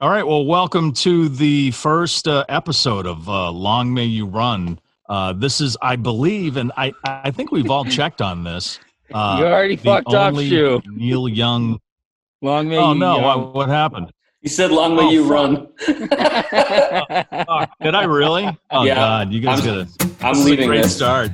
All right. Well, welcome to the first uh, episode of uh, Long May You Run. Uh, this is, I believe, and I, I think we've all checked on this. Uh, you already the fucked up, only Shu. Neil Young. Long may You. Oh no! young. What, what happened? You said long may Oh, you fuck. run. Oh, did I really? Oh Yeah. God! You guys I'm- got a, I'm this is a leaving great this. start.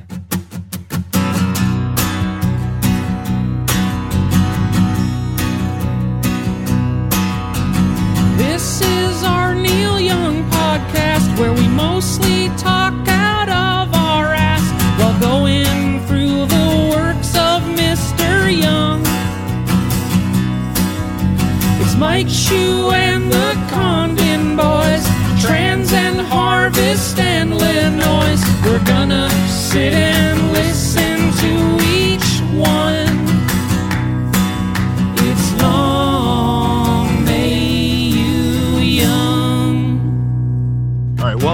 This is our Neil Young podcast where we mostly talk out of our ass while going through the works of Mr. Young. It's Mike Shue and the Condon Boys, Trans and Harvest and Illinois. We're gonna sit and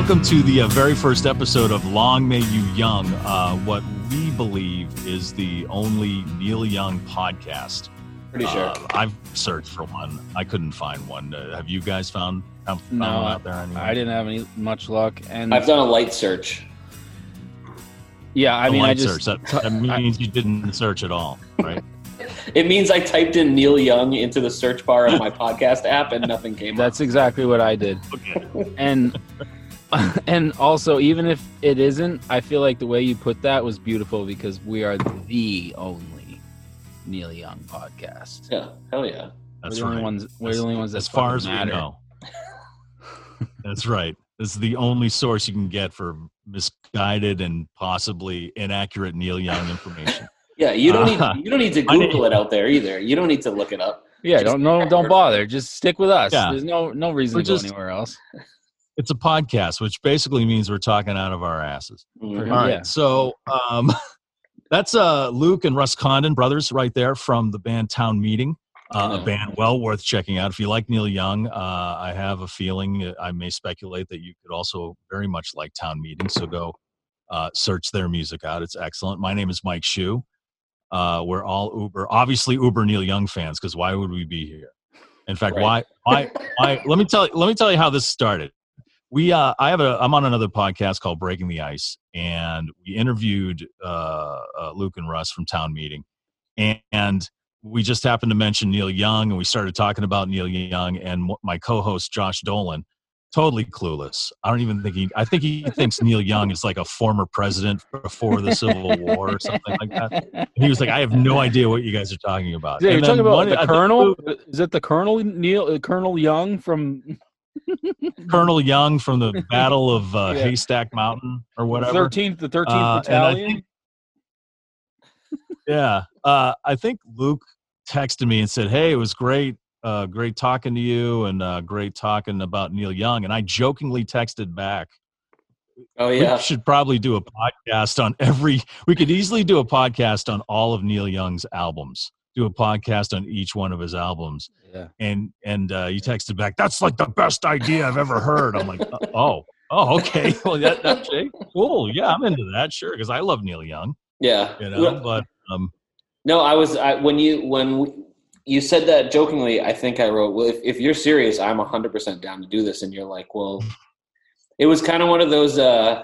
welcome to the uh, very first episode of Long May You Young, uh, what we believe is the only Neil Young podcast. Pretty sure. Uh, I've searched for one. I couldn't find one. Uh, have you guys found, found No, one out there? anywhere? I didn't have any much luck, and I've done a light search. yeah, I A mean, I light just search. That, that means you didn't search at all, right? It means I typed in Neil Young into the search bar of my podcast app and nothing came that's exactly what I did, Okay. and and also even if it isn't, I feel like the way you put that was beautiful because we are the only Neil Young podcast. up. Yeah, hell yeah. That's we're the only right. ones. We're the only ones that as far as matter. we know. That's right. This is the only source you can get for misguided and possibly inaccurate Neil Young information. Yeah, you don't Uh, need you don't need to I need- Google it out there either. You don't need to look it up. Yeah, Just- don't no, don't bother. Just stick with us. Yeah. There's no no reason We're to go anywhere else. It's a podcast, which basically means we're talking out of our asses. Mhm. All right. Yeah. So um, that's uh, Luke and Russ Condon brothers right there from the band Town Meeting. Uh, a band well worth checking out. If you like Neil Young, uh, I have a feeling uh, I may speculate that you could also very much like Town Meeting. So go uh, search their music out. It's excellent. My name is Mike Shue. Uh, we're all Uber, obviously Uber Neil Young fans, because why would we be here? In fact, Right. why? Why? Why? Let me tell. Let me tell you how this started we uh i have a i'm on another podcast called breaking the ice and we interviewed uh, uh luke and russ from town meeting and, and we just happened to mention neil young and we started talking about neil young and my co-host josh dolan totally clueless. I don't even think he i think he thinks neil young is like a former president before the civil war or something like that. And he was like i have no idea what you guys are talking about. Yeah, you're talking about one- the Colonel. Is it the Colonel Neil uh, Colonel Young from colonel young from the battle of uh, Yeah. haystack mountain or whatever Thirteenth, the thirteenth Uh, battalion? think- Yeah. Uh, I think Luke texted me and said, Hey, it was great. Uh, great talking to you and uh, great talking about Neil Young. And I jokingly texted back, Oh yeah. We should probably do a podcast on every, we could easily do a podcast on all of Neil Young's albums, do a podcast on each one of his albums. yeah. And, and uh, you texted back, That's like the best idea I've ever heard. I'm like, Oh, oh, okay. Well, that, that's cool. Yeah, I'm into that. Sure. Cause I love Neil Young, Yeah. you know, but um, No, I was I, when you when we, you said that jokingly. I think I wrote, "Well, if, if you're serious, I'm 100 percent down to do this." And you're like, "Well," it was kind of one of those. uh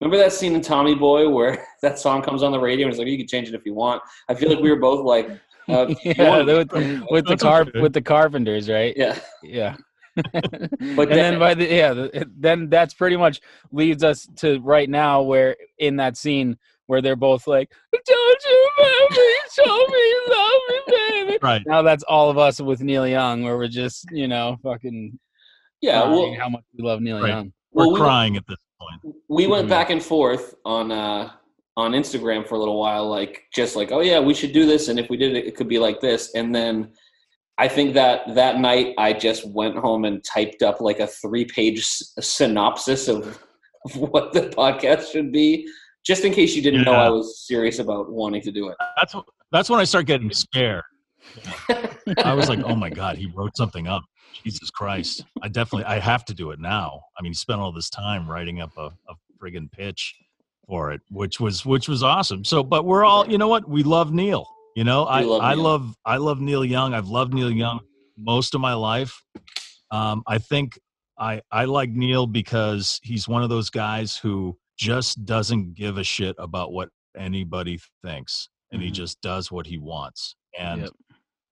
Remember that scene in Tommy Boy where that song comes on the radio and it's like, "You can change it if you want." I feel like we were both like, Uh, yeah, one- with, with the That's car okay. with the carpenters, right? yeah. Yeah. But and then- then by the yeah, the, then that's pretty much leads us to right now where in that scene where they're both like, "Don't you love me? Show me love me, baby." Right. Now that's all of us with Neil Young, where we're just you know fucking Yeah. Well, how much we love Neil Right. Young. We're well, we- crying at this point. we went Mhm. back and forth on uh on Instagram for a little while, like just like, oh yeah, we should do this, and if we did it, it could be like this. And then I think that that night I just went home and typed up like a three page s- synopsis of, of what the podcast should be, just in case you didn't know I was serious about wanting to do it. That's that's when I start getting scared. I was like, oh my god, he wrote something up. Jesus Christ! I definitely I have to do it now. I mean, he spent all this time writing up a, a friggin' pitch for it, which was which was awesome. So, but we're all you know what we love Neil. You know, I love I Neil. love I love Neil Young. I've loved Neil Young most of my life. Um, I think I I like Neil because he's one of those guys who just doesn't give a shit about what anybody thinks, and he Mhm. just does what he wants. And Yep.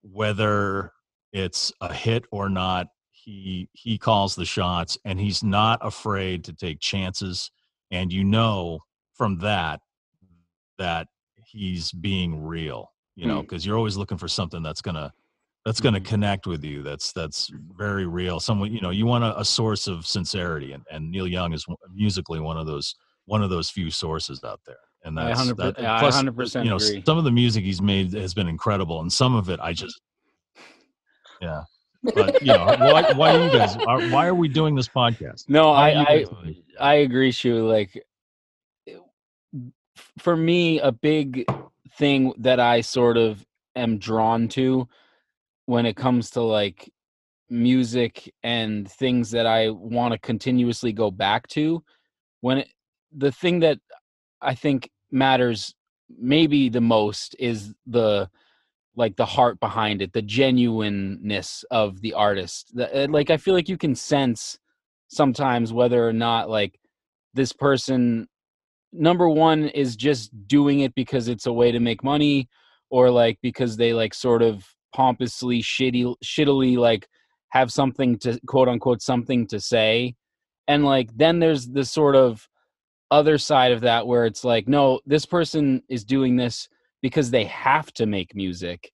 whether it's a hit or not, he he calls the shots, and he's not afraid to take chances. And you know from that that he's being real, you know, Hmm. because you're always looking for something that's gonna that's gonna Mhm. connect with you. That's that's very real. Someone you know you want a, a source of sincerity, and, and Neil Young is musically one of those one of those few sources out there. And I that's 100 that, yeah, I plus, 100% you know, agree. some of the music he's made has been incredible, and some of it I just yeah. But you know, why why are you guys are, why are we doing this podcast? No, I I, guys doing it? I agree, Shu. Like for me, a big thing that I sort of am drawn to when it comes to like music and things that I want to continuously go back to when it, the thing that I think matters maybe the most is the like the heart behind it, the genuineness of the artist. The- uh, Like I feel like you can sense sometimes whether or not like this person number one is just doing it because it's a way to make money or like because they like sort of pompously shitty shittily like have something to quote unquote something to say. And like then there's the sort of other side of that where it's like no this person is doing this because they have to make music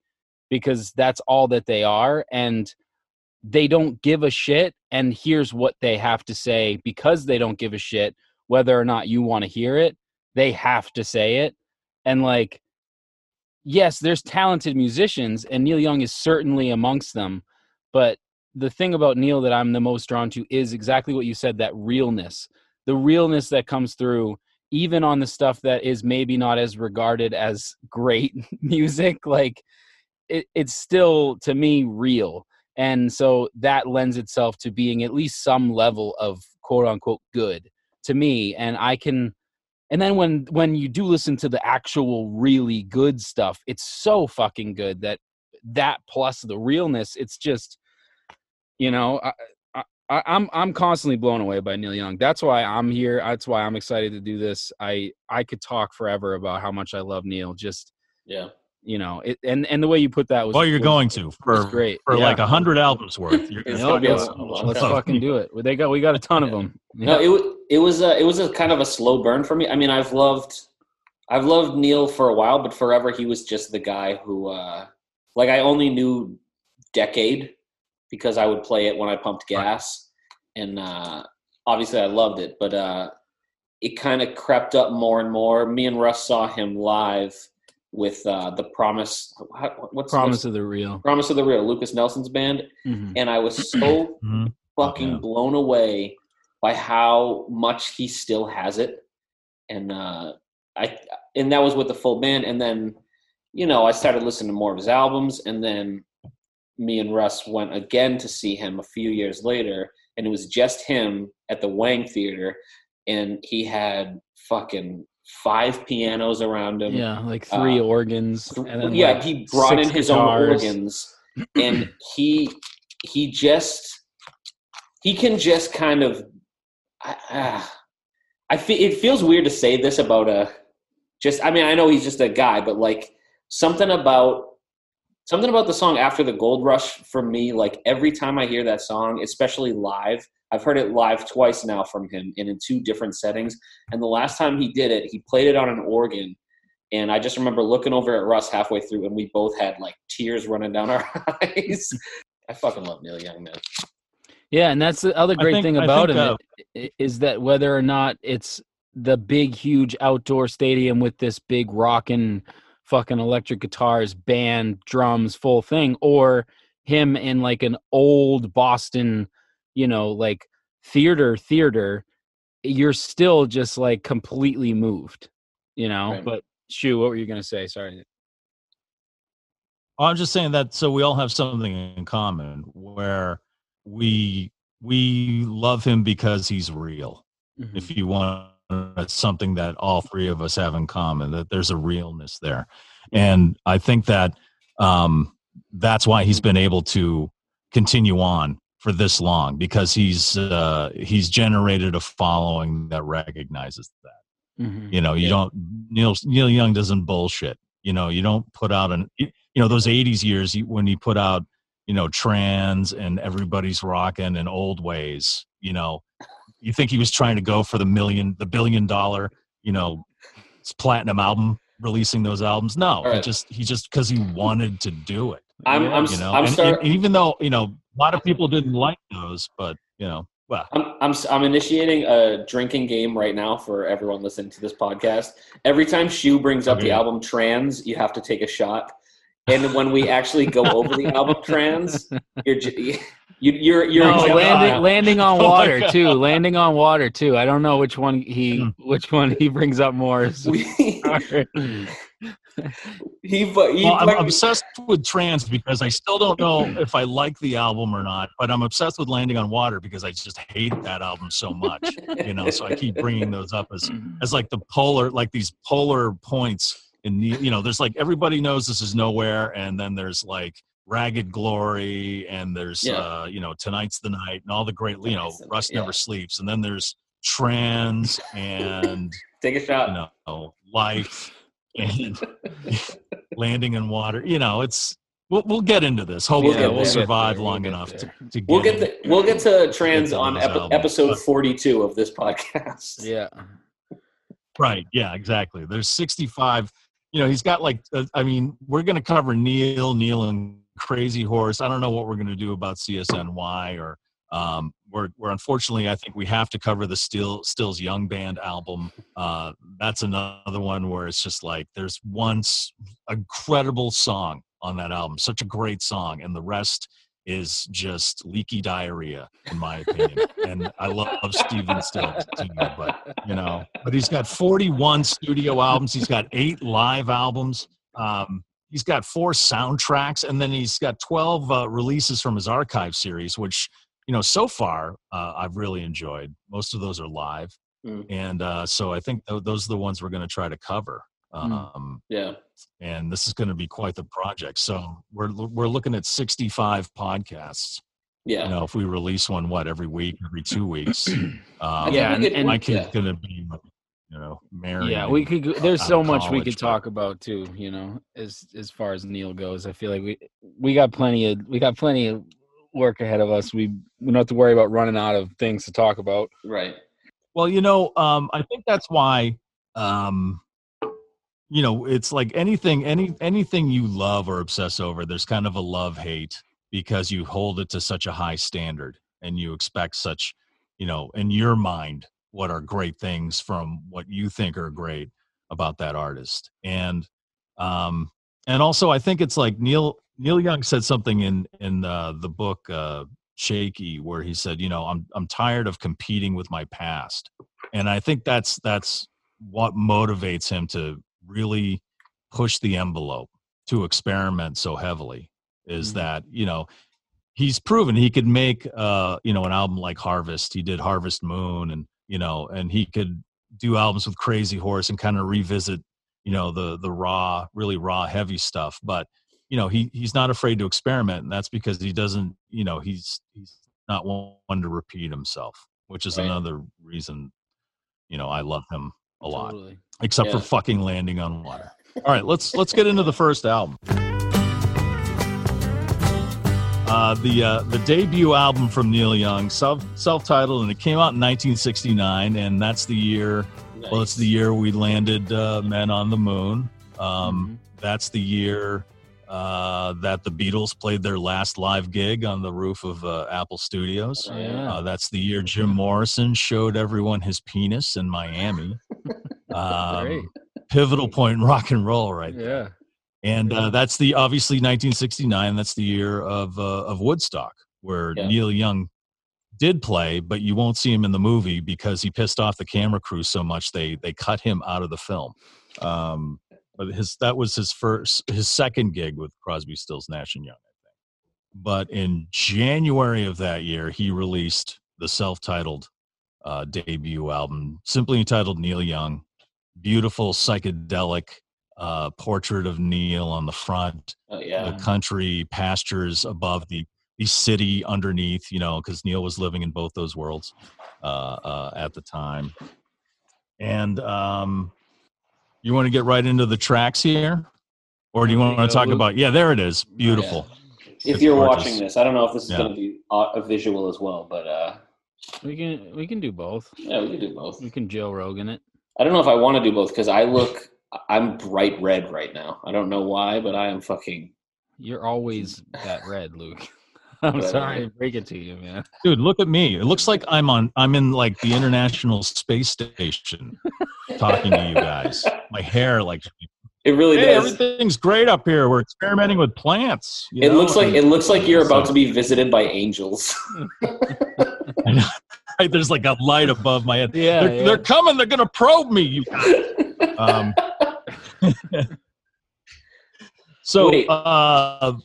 because that's all that they are and they don't give a shit and here's what they have to say because they don't give a shit whether or not you want to hear it they have to say it. And like yes there's talented musicians and neil young is certainly amongst them but the thing about neil that i'm the most drawn to is exactly what you said that realness the realness that comes through even on the stuff that is maybe not as regarded as great music like it, it's still to me real. And so that lends itself to being at least some level of quote unquote good to me and i can and then when when you do listen to the actual really good stuff it's so fucking good that that plus the realness it's just you know I, I, i'm i'm constantly blown away by neil young. That's why i'm here. That's why i'm excited to do this. I i could talk forever about how much i love neil. Just Yeah. You know it and and the way you put that was Well, you're was- going to for great for Yeah. like a hundred albums worth. You're It's gonna gonna be a fucking- long- a long let's fucking do it they got we got a ton of them No, it it was a, it was a kind of a slow burn for me. I mean, I've loved I've loved Neil for a while, but forever he was just the guy who uh like I only knew Decade because I would play it when I pumped gas and uh obviously I loved it, but uh it kind of crept up more and more. Me and Russ saw him live with uh the Promise what's promise what's, of the real. Promise of the Real, Lukas Nelson's band, Mhm. and I was so Mhm. fucking Yeah. blown away by how much he still has it. And uh i and that was with the full band. And then you know i started listening to more of his albums. And then me and russ went again to see him a few years later. And it was just him at the wang theater. And he had fucking five pianos around him yeah like three uh, organs and then yeah like he brought in his guitars. own organs and he he just he can just kind of I, uh, I feel it feels weird to say this about a just I mean I know he's just a guy but like something about something about the song after the gold rush for me like every time i hear that song especially live i've heard it live twice now from him and in two different settings. And the last time he did it he played it on an organ. And i just remember looking over at russ halfway through and we both had like tears running down our eyes. I fucking love neil young man. Yeah, and that's the other great think- thing about think, him uh, i- i- is that whether or not it's the big, huge outdoor stadium with this big rockin' fucking electric guitars, band, drums, full thing, or him in like an old Boston, you know, like theater, theater, you're still just like completely moved, you know. Right. But Shu, what were you gonna say? Sorry. I'm just saying that so we all have something in common where we we love him because he's real. Mhm. If you want that's something that all three of us have in common that there's a realness there. And I think that um that's why he's been able to continue on for this long because he's uh he's generated a following that recognizes that Mhm. you know you Yeah. don't neil neil young doesn't bullshit you know you don't put out an you know those 80s years when he put out you know trans and everybody's rocking and old ways you know you think he was trying to go for the million the billion dollar you know platinum album releasing those albums no he Right. just he just because he wanted to do it i'm Yeah. i'm you know i'm and, start, and even though you know a lot of people didn't like those but you know well I'm, I'm I'm initiating a drinking game right now for everyone listening to this podcast. Every time Shu brings up the album Trans, you have to take a shot. And when we actually go over the album Trans, you're j- you, you're you're No, landing, landing on Oh water God. too. Landing on water too. I don't know which one he Hmm. which one he brings up more. is- he but he Well, I'm fucking- obsessed with trans because I still don't know if I like the album or not, but I'm obsessed with Landing on Water because I just hate that album so much, you know. So I keep bringing those up as as like the polar, like these polar points in the, you know. There's like everybody knows this is nowhere, and then there's like Ragged Glory, and there's Yeah. uh, you know Tonight's the Night, and all the great, you know, Rust yeah. Never Sleeps, and then there's Trans and take a shot. you know life and landing in water you know it's we'll, we'll get into this hopefully get we'll there. survive We'll long get enough to, to We'll get, get the, we'll get to Trans to on epi- episode 42 of this podcast. yeah. right yeah exactly there's 65 you know he's got like uh, i mean we're going to cover neil neil and crazy horse. I don't know what we're going to do about csny or um we're, we're unfortunately i think we have to cover the still stills young band album. Uh that's another one where it's just like there's one incredible song on that album such a great song and the rest is just leaky diarrhea in my opinion. And i love Stephen Stills but you know but he's got 41 studio albums. He's got eight live albums. Um, he's got four soundtracks and then he's got 12 uh, releases from his archive series which you know so far uh, i've really enjoyed most of those are live Mm. and uh, so i think th- those are the ones we're going to try to cover um, Yeah. and this is going to be quite the project so we're we're looking at 65 podcasts Yeah. you know if we release one what every week every two weeks um, Yeah, and- could- and- my kid's yeah. gonna be you know married Yeah, we could. go- There's so of much we could but- talk about too. You know, as as far as Neil goes, I feel like we we got plenty of we got plenty of work ahead of us. We we don't have to worry about running out of things to talk about. Right. Well, you know, um, I think that's why, um, you know, it's like anything, any anything you love or obsess over. There's kind of a love hate because you hold it to such a high standard and you expect such, you know, in your mind, what are great things from what you think are great about that artist, and um, and also I think it's like Neil Neil Young said something in in uh, the book. Uh, Shakey where he said you know i'm i'm tired of competing with my past and i think that's that's what motivates him to really push the envelope to experiment so heavily is Mhm. that you know he's proven he could make uh you know an album like harvest he did harvest moon and you know and he could do albums with crazy horse and kind of revisit you know the the raw really raw heavy stuff but you know he he's not afraid to experiment and that's because he doesn't you know he's he's not one to repeat himself which is Right. another reason you know i love him a lot Totally. except for fucking landing on water all right let's let's get into the first album Uh, the uh, the debut album from Neil Young, self self titled, and it came out in 1969, and that's the year. Well, it's the year we landed uh, Men on the Moon. Um, That's the year uh, that the Beatles played their last live gig on the roof of uh, Apple Studios. Yeah. Uh, that's the year Jim Morrison showed everyone his penis in Miami. Great. Um, pivotal point in rock and roll, right there. And uh, that's the obviously 1969. That's the year of uh, of Woodstock, where Yeah. Neil Young did play, but you won't see him in the movie because he pissed off the camera crew so much they they cut him out of the film. Um, but his that was his first his second gig with Crosby, Stills, Nash and Young, I think. But in January of that year, he released the self-titled uh, debut album, simply entitled Neil Young. Beautiful psychedelic uh, portrait of Neil on the front, Oh, yeah. the country pastures above the the city underneath. You know, because Neil was living in both those worlds uh, uh, at the time. And um, you want to get right into the tracks here, or do you want to talk about? Yeah, there it is. Beautiful. If you're gorgeous. watching this, I don't know if this is Yeah. going to be uh, a visual as well, but uh, We can we can do both. yeah, we can do both. We can Joe Rogan it. I don't know if I want to do both because I look, I'm bright red right now. I don't know why, but I am fucking. You're always that red, Luke. I'm Right. sorry to break it to you, man. Dude, look at me. It looks like I'm on I'm in like the International Space Station talking to you guys. My hair like It really hey, does. everything's great up here. We're experimenting with plants. you It know? looks like it looks like you're about to be visited by angels. There's like a light above my head. Yeah, they're, yeah. they're coming. They're gonna probe me. You. Um, so uh,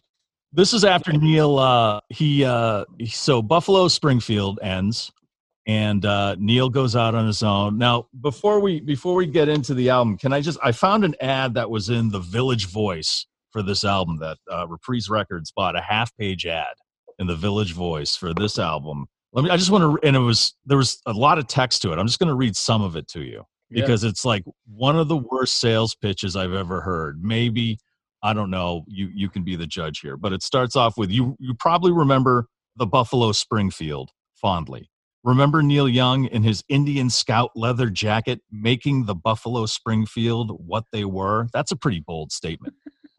this is after Neil. Uh, he uh, so Buffalo Springfield ends, and uh, Neil goes out on his own. Now, before we before we get into the album, can I just I found an ad that was in the Village Voice for this album that uh, Reprise Records bought a half page ad in the Village Voice for this album. Let me. I just want to, and it was there was a lot of text to it. I'm just going to read some of it to you Yeah. because it's like one of the worst sales pitches I've ever heard. Maybe I don't know. You you can be the judge here, but it starts off with you. You probably remember the Buffalo Springfield fondly. Remember Neil Young in his Indian Scout leather jacket making the Buffalo Springfield what they were? That's a pretty bold statement,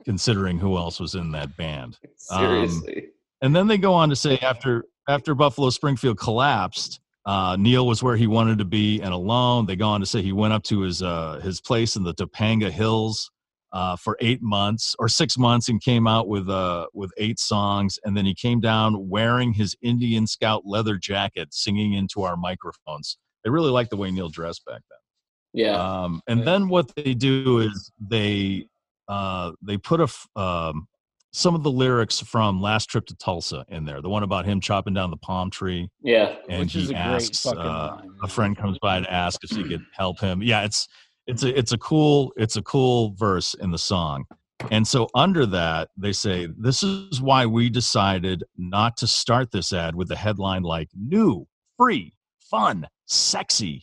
considering who else was in that band. Um, Seriously. And then they go on to say after after Buffalo Springfield collapsed, uh, Neil was where he wanted to be and alone. They go on to say he went up to his uh, his place in the Topanga Hills uh, for eight months or six months and came out with uh, with eight songs. And then he came down wearing his Indian Scout leather jacket, singing into our microphones. They really liked the way Neil dressed back then. yeah. Um, and then what they do is they uh, they put a um, some of the lyrics from Last Trip to Tulsa in there. The one about him chopping down the palm tree, yeah. and Which he is a great asks fucking uh, line, a friend comes by to ask if he could help him. Yeah, it's it's a it's a cool it's a cool verse in the song. And so under that, they say this is why we decided not to start this ad with a headline like "new, free, fun, sexy,"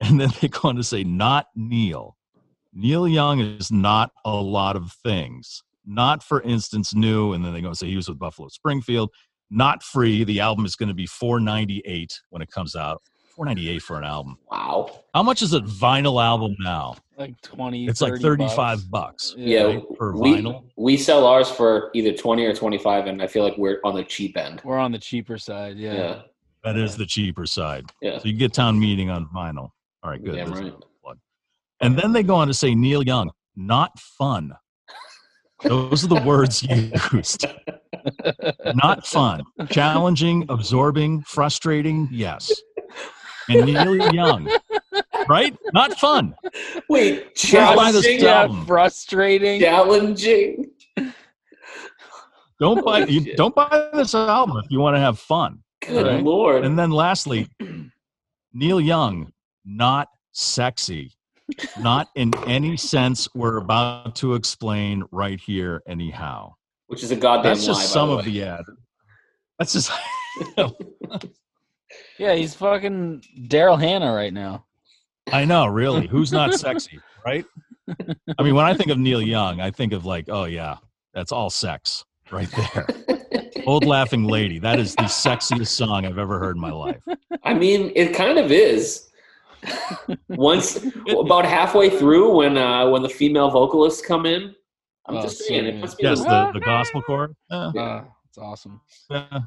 and then they go on to say "not Neil." Neil Young is not a lot of things. Not, for instance, new, and then they go and say he was with Buffalo Springfield. Not free. The album is going to be four ninety eight when it comes out. Four ninety eight for an album. Wow. How much is a vinyl album now? Like 20 It's like 30 thirty bucks. bucks. Yeah. right, for we, vinyl. we sell ours for either 20 or 25, and I feel like we're on the cheap end. We're on the cheaper side. Yeah. Yeah. That is the cheaper side. Yeah. So you get town meeting on vinyl. All right, good. Damn right. And then they go on to say Neil Young, not fun. Those are the words used. not fun. Challenging, absorbing, frustrating, yes. And Neil Young, right? Not fun. Wait, Can't buy this challenging? Yeah, frustrating. Challenging? Don't buy Holy you, don't buy this album if you want to have fun. Good Right. lord. And then lastly, Neil Young, not sexy. Not in any sense we're about to explain right here, anyhow. Which is a goddamn That's just lie, by some the of the ad. That's just Yeah, he's fucking Daryl Hannah right now. I know, really. Who's not sexy, right? I mean, when I think of Neil Young, I think of like, oh yeah, that's all sex. right there. Old Laughing Lady. That is the sexiest song I've ever heard in my life. I mean, it kind of is. Once about halfway through, when uh, when the female vocalists come in, I'm Oh, just so saying it good. puts me. Yes, the, the gospel chord. Yeah, Uh, it's awesome. yeah.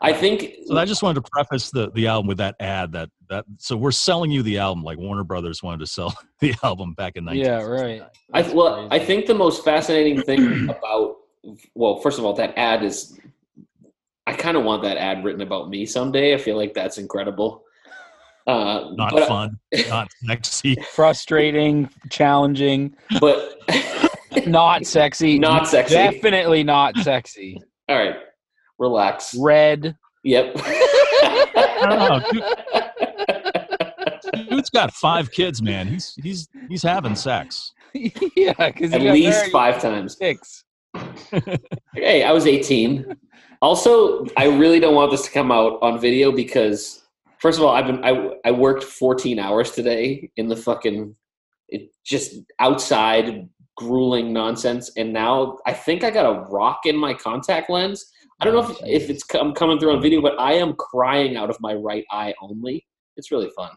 I think. So I just wanted to preface the, the album with that ad that that so we're selling you the album like Warner Brothers wanted to sell the album back in 19. Yeah, 1969. right. I, That's well, I think the most fascinating thing about, well, first of all, that ad is, I kind of want that ad written about me someday. I feel like that's incredible. Uh, Not but, fun, not sexy. frustrating, challenging, but not sexy. Not sexy. Definitely not sexy. all right, relax. Red. Yep. Dude's got five kids, man. He's he's he's having sex. yeah, because At least five times. Six. Hey, I was 18. Also, I really don't want this to come out on video because, first of all, I've been I I worked 14 hours today in the fucking it just outside grueling nonsense, and now I think I got a rock in my contact lens. I don't know if, if it's come, coming through on video, but I am crying out of my right eye only. It's really fun.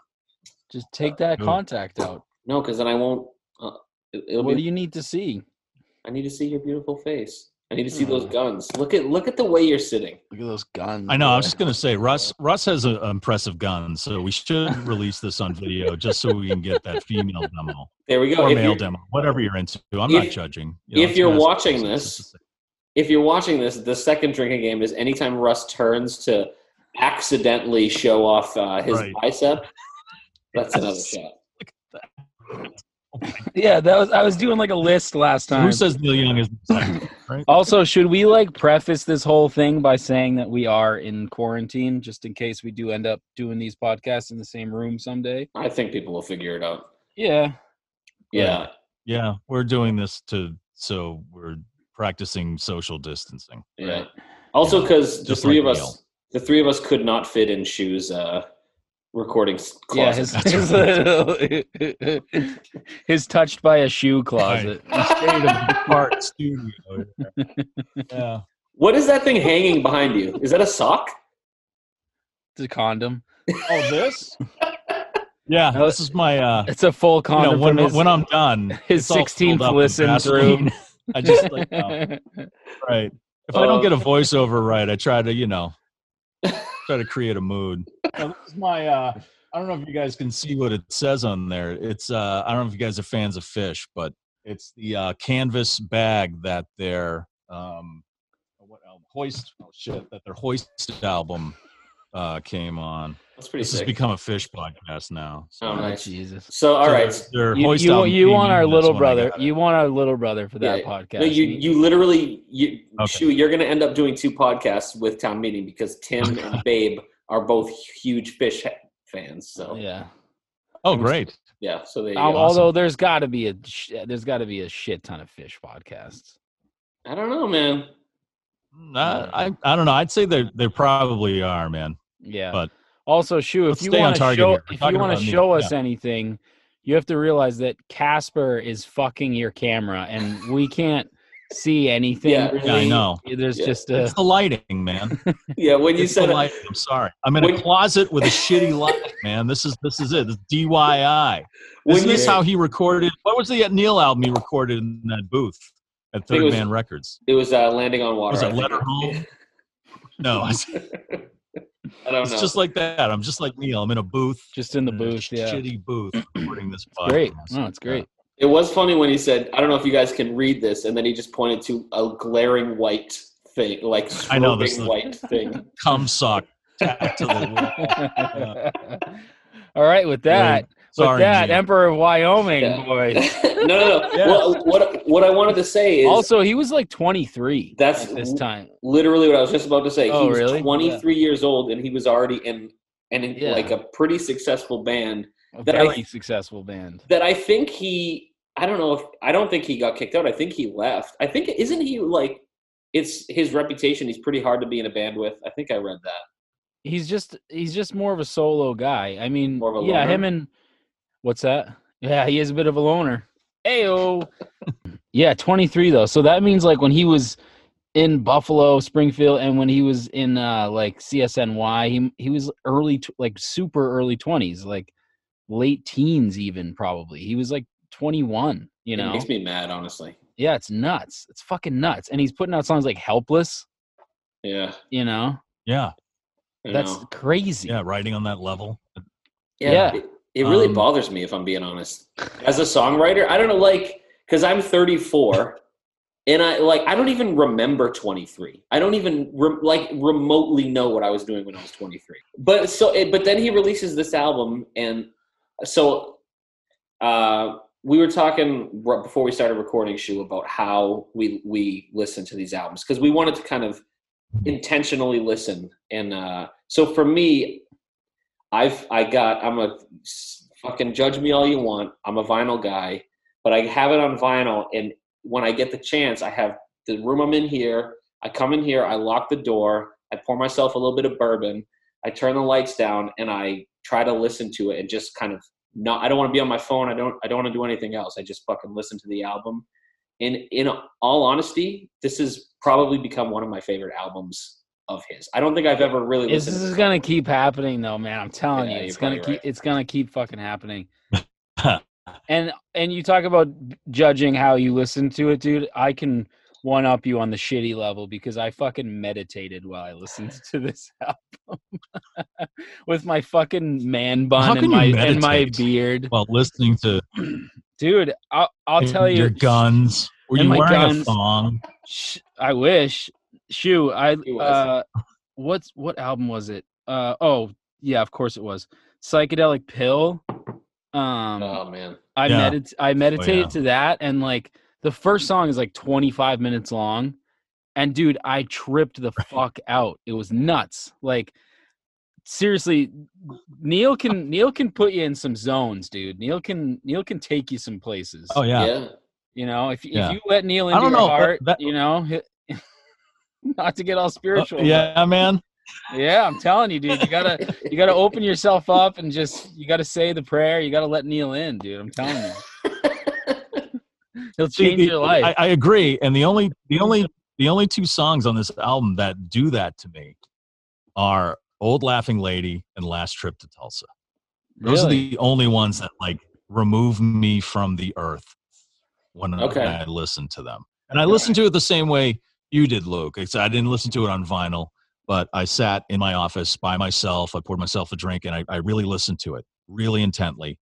Just take that Ooh. contact out. No, because then I won't. Uh, it, it'll What be. do you need to see? I need to see your beautiful face. I need to see those Hmm. guns. Look at look at the way you're sitting. Look at those guns. I know. I was just gonna say, Russ. Russ has an impressive gun, so we should release this on video just so we can get that female demo There we go. or If male demo, whatever you're into. I'm If- not judging. You know, if you're watching this- if you're watching this, the second drinking game is anytime Russ turns to accidentally show off uh, his Right. bicep. That's another Yes. shot. Yeah, that was. I was doing like a list last So time. who says Neil Young is right? Also, should we like preface this whole thing by saying that we are in quarantine, just in case we do end up doing these podcasts in the same room someday? I think people will figure it out. Yeah. Yeah. Yeah, we're doing this to so we're practicing social distancing. Yeah. Also, because the Just three like of Neil. us, the three of us could not fit in shoes. Uh, recording s- Yeah, closet. his his, his touched by a shoe closet. State of art studio. Yeah. what is that thing hanging behind you? Is that a sock? It's a condom. Oh, this? Yeah, this is my. uh It's a full You condom know, when his, when I'm done, his 16th filled up with listen through. I just like right. If I don't get a voiceover right, I try to you know try to create a mood. Now, this is my. uh I don't know if you guys can see what it says on there. It's uh I don't know if you guys are fans of Phish, but it's the uh canvas bag that their um what album hoist oh shit that their hoist album uh came on. That's pretty This has become a Phish podcast now. So, Oh, nice. Jesus. So, all so right. their You, hoist you, album you want our little brother. You want our little brother for that Yeah. podcast. No, you you literally you Okay. shoot. You're going to end up doing two podcasts with Town Meeting because Tim and Babe are both huge Phish fans. So yeah, yeah. Oh, great. Yeah. So they. Al- awesome. Although there's got to be a sh- there's got to be a shit ton of Phish podcasts. I don't know, man. I, I I don't know. I'd say they they probably are, man. Yeah. But also, Shu, if you want to show if you want about to me. show us Yeah. anything, you have to realize that Casper is fucking your camera, and we can't see anything. Yeah. really. Yeah, I know. There's Yeah. just a It's the lighting, man. Yeah, when you It's the said lighting. I'm sorry. I'm in When- a closet with a shitty light, man. This is this is it. This DIY. When Isn't you- how he recorded? What was the Neil album he recorded in that booth at think Third was- Man Records? it was uh, landing on water. Was I it. Letter Home? No, it's, I don't it's know. just like that. I'm just like Neil. I'm in a booth. just in the in a booth. Yeah. Shitty booth recording this podcast. Great. No, it's great. It was funny when he said, "I don't know if you guys can read this," and then he just pointed to a glaring white thing, like I know, this strobing is- white thing. Cum sock to the wall. All right, with that, Sorry, with that, Gene. Emperor of Wyoming, Yeah. boys. no, no, no. Yeah. What, what what I wanted to say is Also, he was like 23 That's at this time. literally what I was just about to say. Oh, he was really? 23 years old, and he was already in and in Yeah. like a pretty successful band. A that I- very successful band. That I think he. I don't know if I don't think he got kicked out. I think he left. I think isn't he like it's his reputation. He's pretty hard to be in a band with. I think I read that. He's just he's just more of a solo guy. I mean, More of a yeah, loner? him and what's that? Yeah, he is a bit of a loner. Ayo. yeah, 23 though. So that means like when he was in Buffalo, Springfield, and when he was in uh like CSNY, he he was early tw- like super early 20s, like late teens even probably. He was like 21, you know. it know. makes me mad, honestly. Yeah, it's nuts. It's fucking nuts. And he's putting out songs like Helpless, Yeah, you know. Yeah, I That's know. crazy. yeah, writing on that level. yeah. It, it really Um, bothers me if I'm being honest. As a songwriter, I don't know, like, because I'm 34, and I like I don't even remember 23. I don't even re- like remotely know what I was doing when I was 23. But so, it, but then he releases this album, and so uh, we were talking before we started recording, Shu, about how we we listen to these albums because we wanted to kind of intentionally listen. And uh, so for me, I've I got I'm a fucking judge me all you want. I'm a vinyl guy, but I have it on vinyl, and when I get the chance, I have the room I'm in here. I come in here, I lock the door, I pour myself a little bit of bourbon, I turn the lights down, and I try to listen to it and just kind of not. I don't want to be on my phone. I don't. I don't want to do anything else. I just fucking listen to the album. And in all honesty, this has probably become one of my favorite albums of his. I don't think I've ever really This listened. is to gonna keep happening though, man. I'm telling Yeah, you, it's gonna keep right. it's gonna keep fucking happening. and and you talk about judging how you listen to it, dude. I can one up you on the shitty level because I fucking meditated while I listened to this album with my fucking man bun and my and my beard, While listening to dude. I'll I'll tell you, your guns. Were you wearing guns. a thong? Sh- I wish. Shoo, I uh what's what album was it? Uh oh, yeah, of course it was. Psychedelic Pill. Um oh man, I Yeah. medit I meditated yeah. to that and like the first song is like 25 minutes long and dude, I tripped the fuck out. It was nuts. Like seriously, Neil can Neil can put you in some zones, dude. Neil can Neil can take you some places. Oh yeah. yeah. You know, if Yeah. if you let Neil I into don't your know, heart, that- you know, he- not to get all Uh, spiritual. but- yeah, man. yeah, I'm telling you, dude. You gotta you gotta open yourself up and just you gotta say the prayer. You gotta let Neil in, dude. I'm telling you, he'll See, change the- your life. I, I agree. And the only the only the only two songs on this album that do that to me are Old Laughing Lady and Last Trip to Tulsa. Those are the only ones that like remove me from the earth when Okay. I listen to them. And I listen to it the same way you did, Luke. I didn't listen to it on vinyl, but I sat in my office by myself. I poured myself a drink and I, I really listened to it really intently.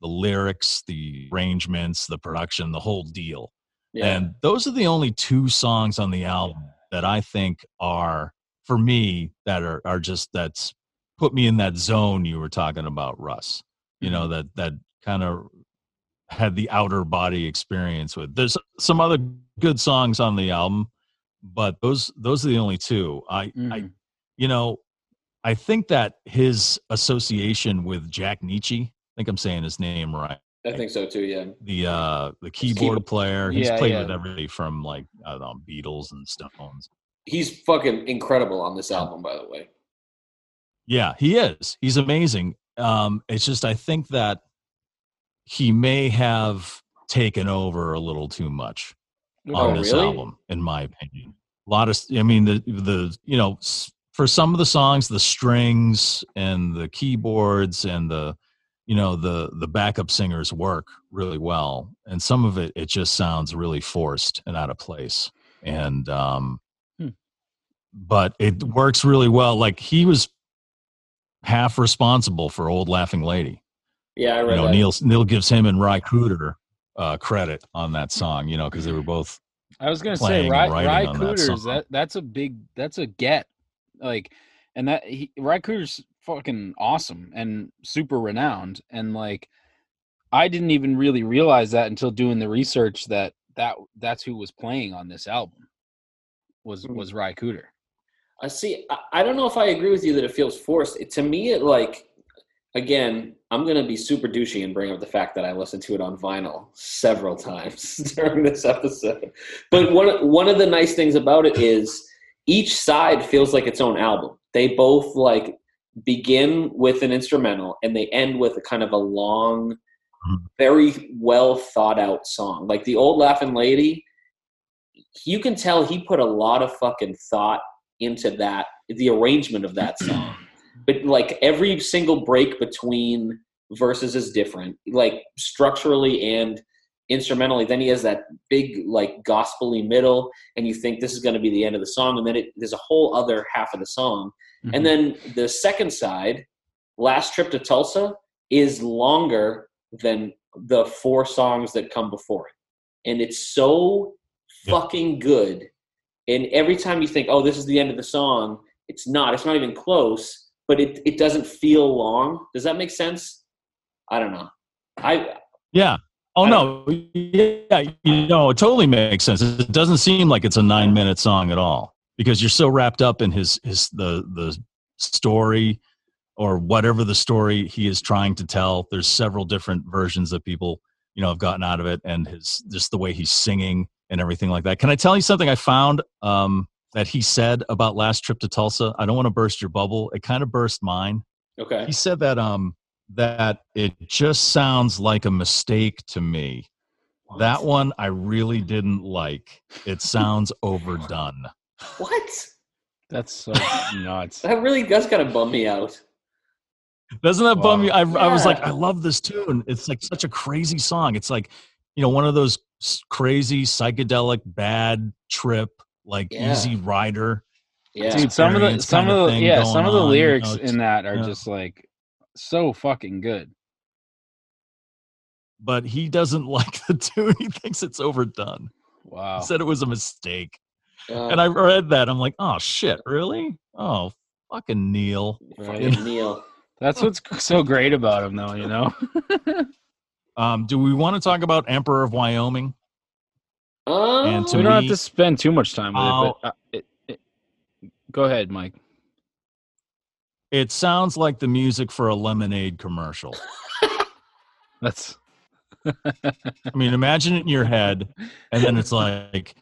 The lyrics, the arrangements, the production, the whole deal. yeah. And those are the only two songs on the album that I think are for me that are are just that's put me in that zone you were talking about, Russ. You know, mm-hmm. that that kind of had the outer body experience with. There's some other good songs on the album, but those those are the only two. I I Mhm. you know, I think that his association with Jack Nitzsche, I think I'm saying his name right I think so too. Yeah. the uh the keyboard keyboard- player. He's Yeah, played yeah. with everybody from like I don't know Beatles and Stones. He's fucking incredible on this album, by the way. Yeah, he is. He's amazing. Um, it's just I think that he may have taken over a little too much Oh, on this really? album, in my opinion. A lot of, I mean, the the you know, for some of the songs, the strings and the keyboards and the, you know, the the backup singers work really well, and some of it it just sounds really forced and out of place. And um, Hmm. but it works really well. Like he was half responsible for "Old Laughing Lady." Yeah, I read You know. Neil Neil gives him and Ry Cooder uh, credit on that song. You know, because they were both I was gonna say playing and Ry, writing Ry on that That that's a big that's a get. Like, and that he, Ry Cooder's fucking awesome and super renowned. And like, I didn't even really realize that until doing the research that that that's who was playing on this album was Hmm. was Ry Cooder. I see. I, I don't know if I agree with you that it feels forced. It, to me, it like again, I'm gonna be super douchey and bring up the fact that I listened to it on vinyl several times during this episode. But one one of the nice things about it is each side feels like its own album. They both like begin with an instrumental and they end with a kind of a long, very well thought out song. Like the old Laughing Lady, you can tell he put a lot of fucking thought into that, the arrangement of that song. But like every single break between verses is different, like structurally and instrumentally. Then he has that big like gospely middle, and you think this is going to be the end of the song, and then it, there's a whole other half of the song, Mm-hmm. and then the second side, "Last Trip to Tulsa," is longer than the four songs that come before it, and it's so Yeah. fucking good. And every time you think, "Oh, this is the end of the song," it's not. It's not even close. But it it doesn't feel long. Does that make sense? I don't know. I Yeah. Oh I no. Yeah. You know, it totally makes sense. It doesn't seem like it's a nine minute song at all because you're so wrapped up in his his the the story or whatever the story he is trying to tell. There's several different versions that people you know have gotten out of it, and his just the way he's singing and everything like that. Can I tell you something I found um, that he said about last trip to Tulsa? I don't want to burst your bubble. It kind of burst mine okay. he said that um that it just sounds like a mistake to me that one i really didn't like it sounds overdone What? That's so nuts. That really does kind of bum me out. doesn't that bum Wow. you I, I was like i love this tune it's like such a crazy song it's like you know one of those crazy psychedelic bad trip like Yeah. easy rider Yeah. Dude, some of the some of of the yeah, some of the on, you know, lyrics in that are yeah. just like so fucking good. but he doesn't like the tune he thinks it's overdone Wow. he said it was a mistake Uh, and i read that i'm like oh shit really oh fucking neil fucking Neil. That's what's so great about him though, you know. Um, do we want to talk about Emperor of Wyoming? Um, And to we don't have to spend too much time with it, but uh, it, it, go ahead, Mike. It sounds like the music for a lemonade commercial. That's I mean, imagine it in your head, and then it's like,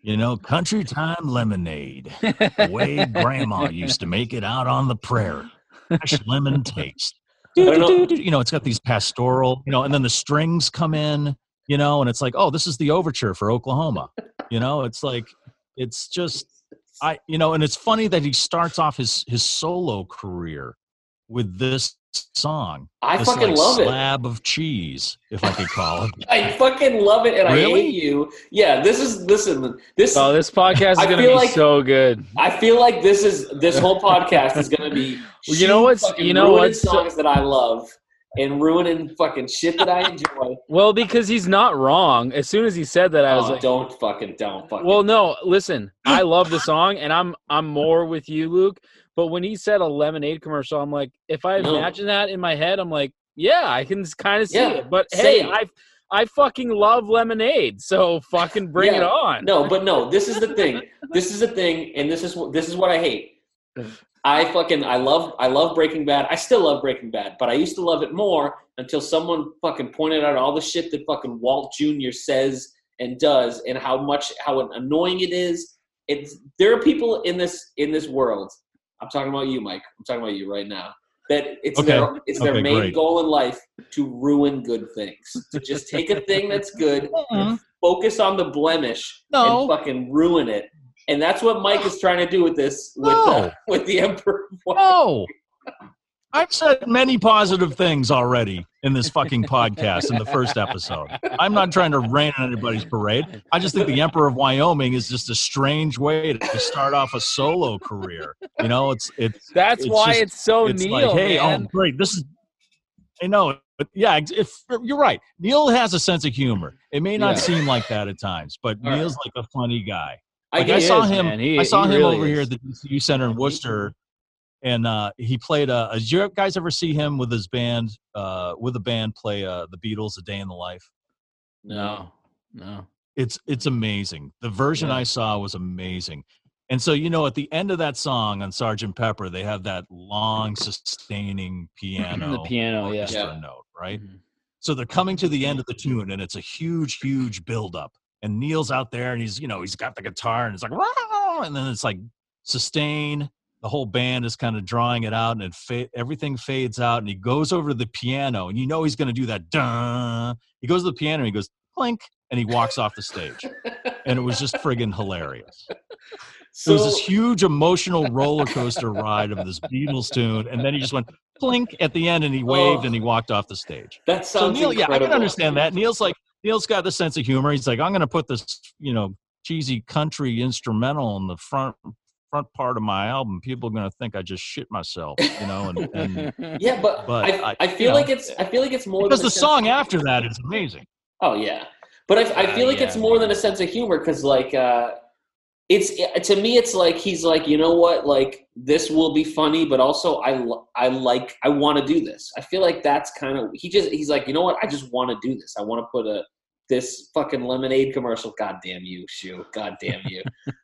you know, country time lemonade, the way grandma used to make it out on the prairie. Fresh lemon taste. I don't know. You know, it's got these pastoral, you know, and then the strings come in, you know, and it's like, oh, this is the overture for Oklahoma. You know, it's like, it's just, I, you know, and it's funny that he starts off his his solo career with this song. I this, fucking like, love it. slab of cheese, if I could call it. I fucking love it, and I Really? hate you. Yeah, this is listen. This oh, this podcast is gonna be like- so good. I feel like this is this whole podcast is gonna be. Well, you know what's- you know ruining what's- songs that I love and ruining fucking shit that I enjoy. Well, because he's not wrong. As soon as he said that, I was oh, like, don't fucking don't fucking. Well, no, listen, I love the song, and I'm I'm more with you, Luke. But when he said a lemonade commercial, I'm like, if I No. imagine that in my head, I'm like, yeah, I can kind of see Yeah, it. But hey. I I fucking love lemonade, so fucking bring it on. No, but no, this is the thing. This is the thing, and this is what this is what I hate. I fucking I love I love Breaking Bad. I still love Breaking Bad, but I used to love it more until someone fucking pointed out all the shit that fucking Walt Jr. says and does, and how much how annoying it is. It's there are people in this in this world. I'm talking about you, Mike. I'm talking about you right now. That it's Okay. their it's their main great. goal in life to ruin good things. To just take a thing that's good Mhm. focus on the blemish No. and fucking ruin it. And that's what Mike is trying to do with this with No. uh, with the Emperor. No. I've said many positive things already in this fucking podcast in the first episode. I'm not trying to rain on anybody's parade. I just think the Emperor of Wyoming is just a strange way to start off a solo career. You know, it's it's That's It's why just- it's so it's Neil, like, hey, man. oh great, this is I know, but yeah, if you're right. Neil has a sense of humor. It may not Yeah. seem like that at times, but All right. Neil's like a funny guy. I Like get I saw is, him. He- I saw him really over here at the DCU Center in Worcester, and uh, he played. Uh, did you guys ever see him with his band? Uh, with a band play uh, the Beatles, "A Day in the Life." no, no. It's it's amazing. The version Yeah. I saw was amazing. And so you know, at the end of that song on Sergeant Pepper, they have that long, sustaining piano, the piano, yeah. Yeah. note, right? Mhm. So they're coming to the end of the tune, and it's a huge, huge buildup. And Neil's out there, and he's, you know, he's got the guitar, and it's like, and then it's like sustain. The whole band is kind of drawing it out, and it fa- everything fades out. And he goes over to the piano, and you know he's going to do that. Dun. He goes to the piano, and he goes clink, and he walks off the stage. and it was just friggin' hilarious. So it was this huge emotional roller coaster ride of this Beatles tune, and then he just went blink at the end, and he waved Oh. and he walked off the stage. that So sounds Neil, yeah, I can understand that. Neil's like Neil's got the sense of humor. He's like, I'm going to put this, you know, cheesy country instrumental in the front front part of my album. People are going to think I just shit myself, you know, and, and Yeah, but, But I, I- I feel know, like it's I feel like it's more because the song after that is amazing. Oh yeah, but I, I Ah, feel like yeah, it's more than a sense of humor because like uh, it's to me it's like he's like you know what like this will be funny, but also I I like I want to do this. I feel like that's kind of he just he's like you know what I just want to do this. I want to put a this fucking lemonade commercial. God damn you, Shu. God damn you.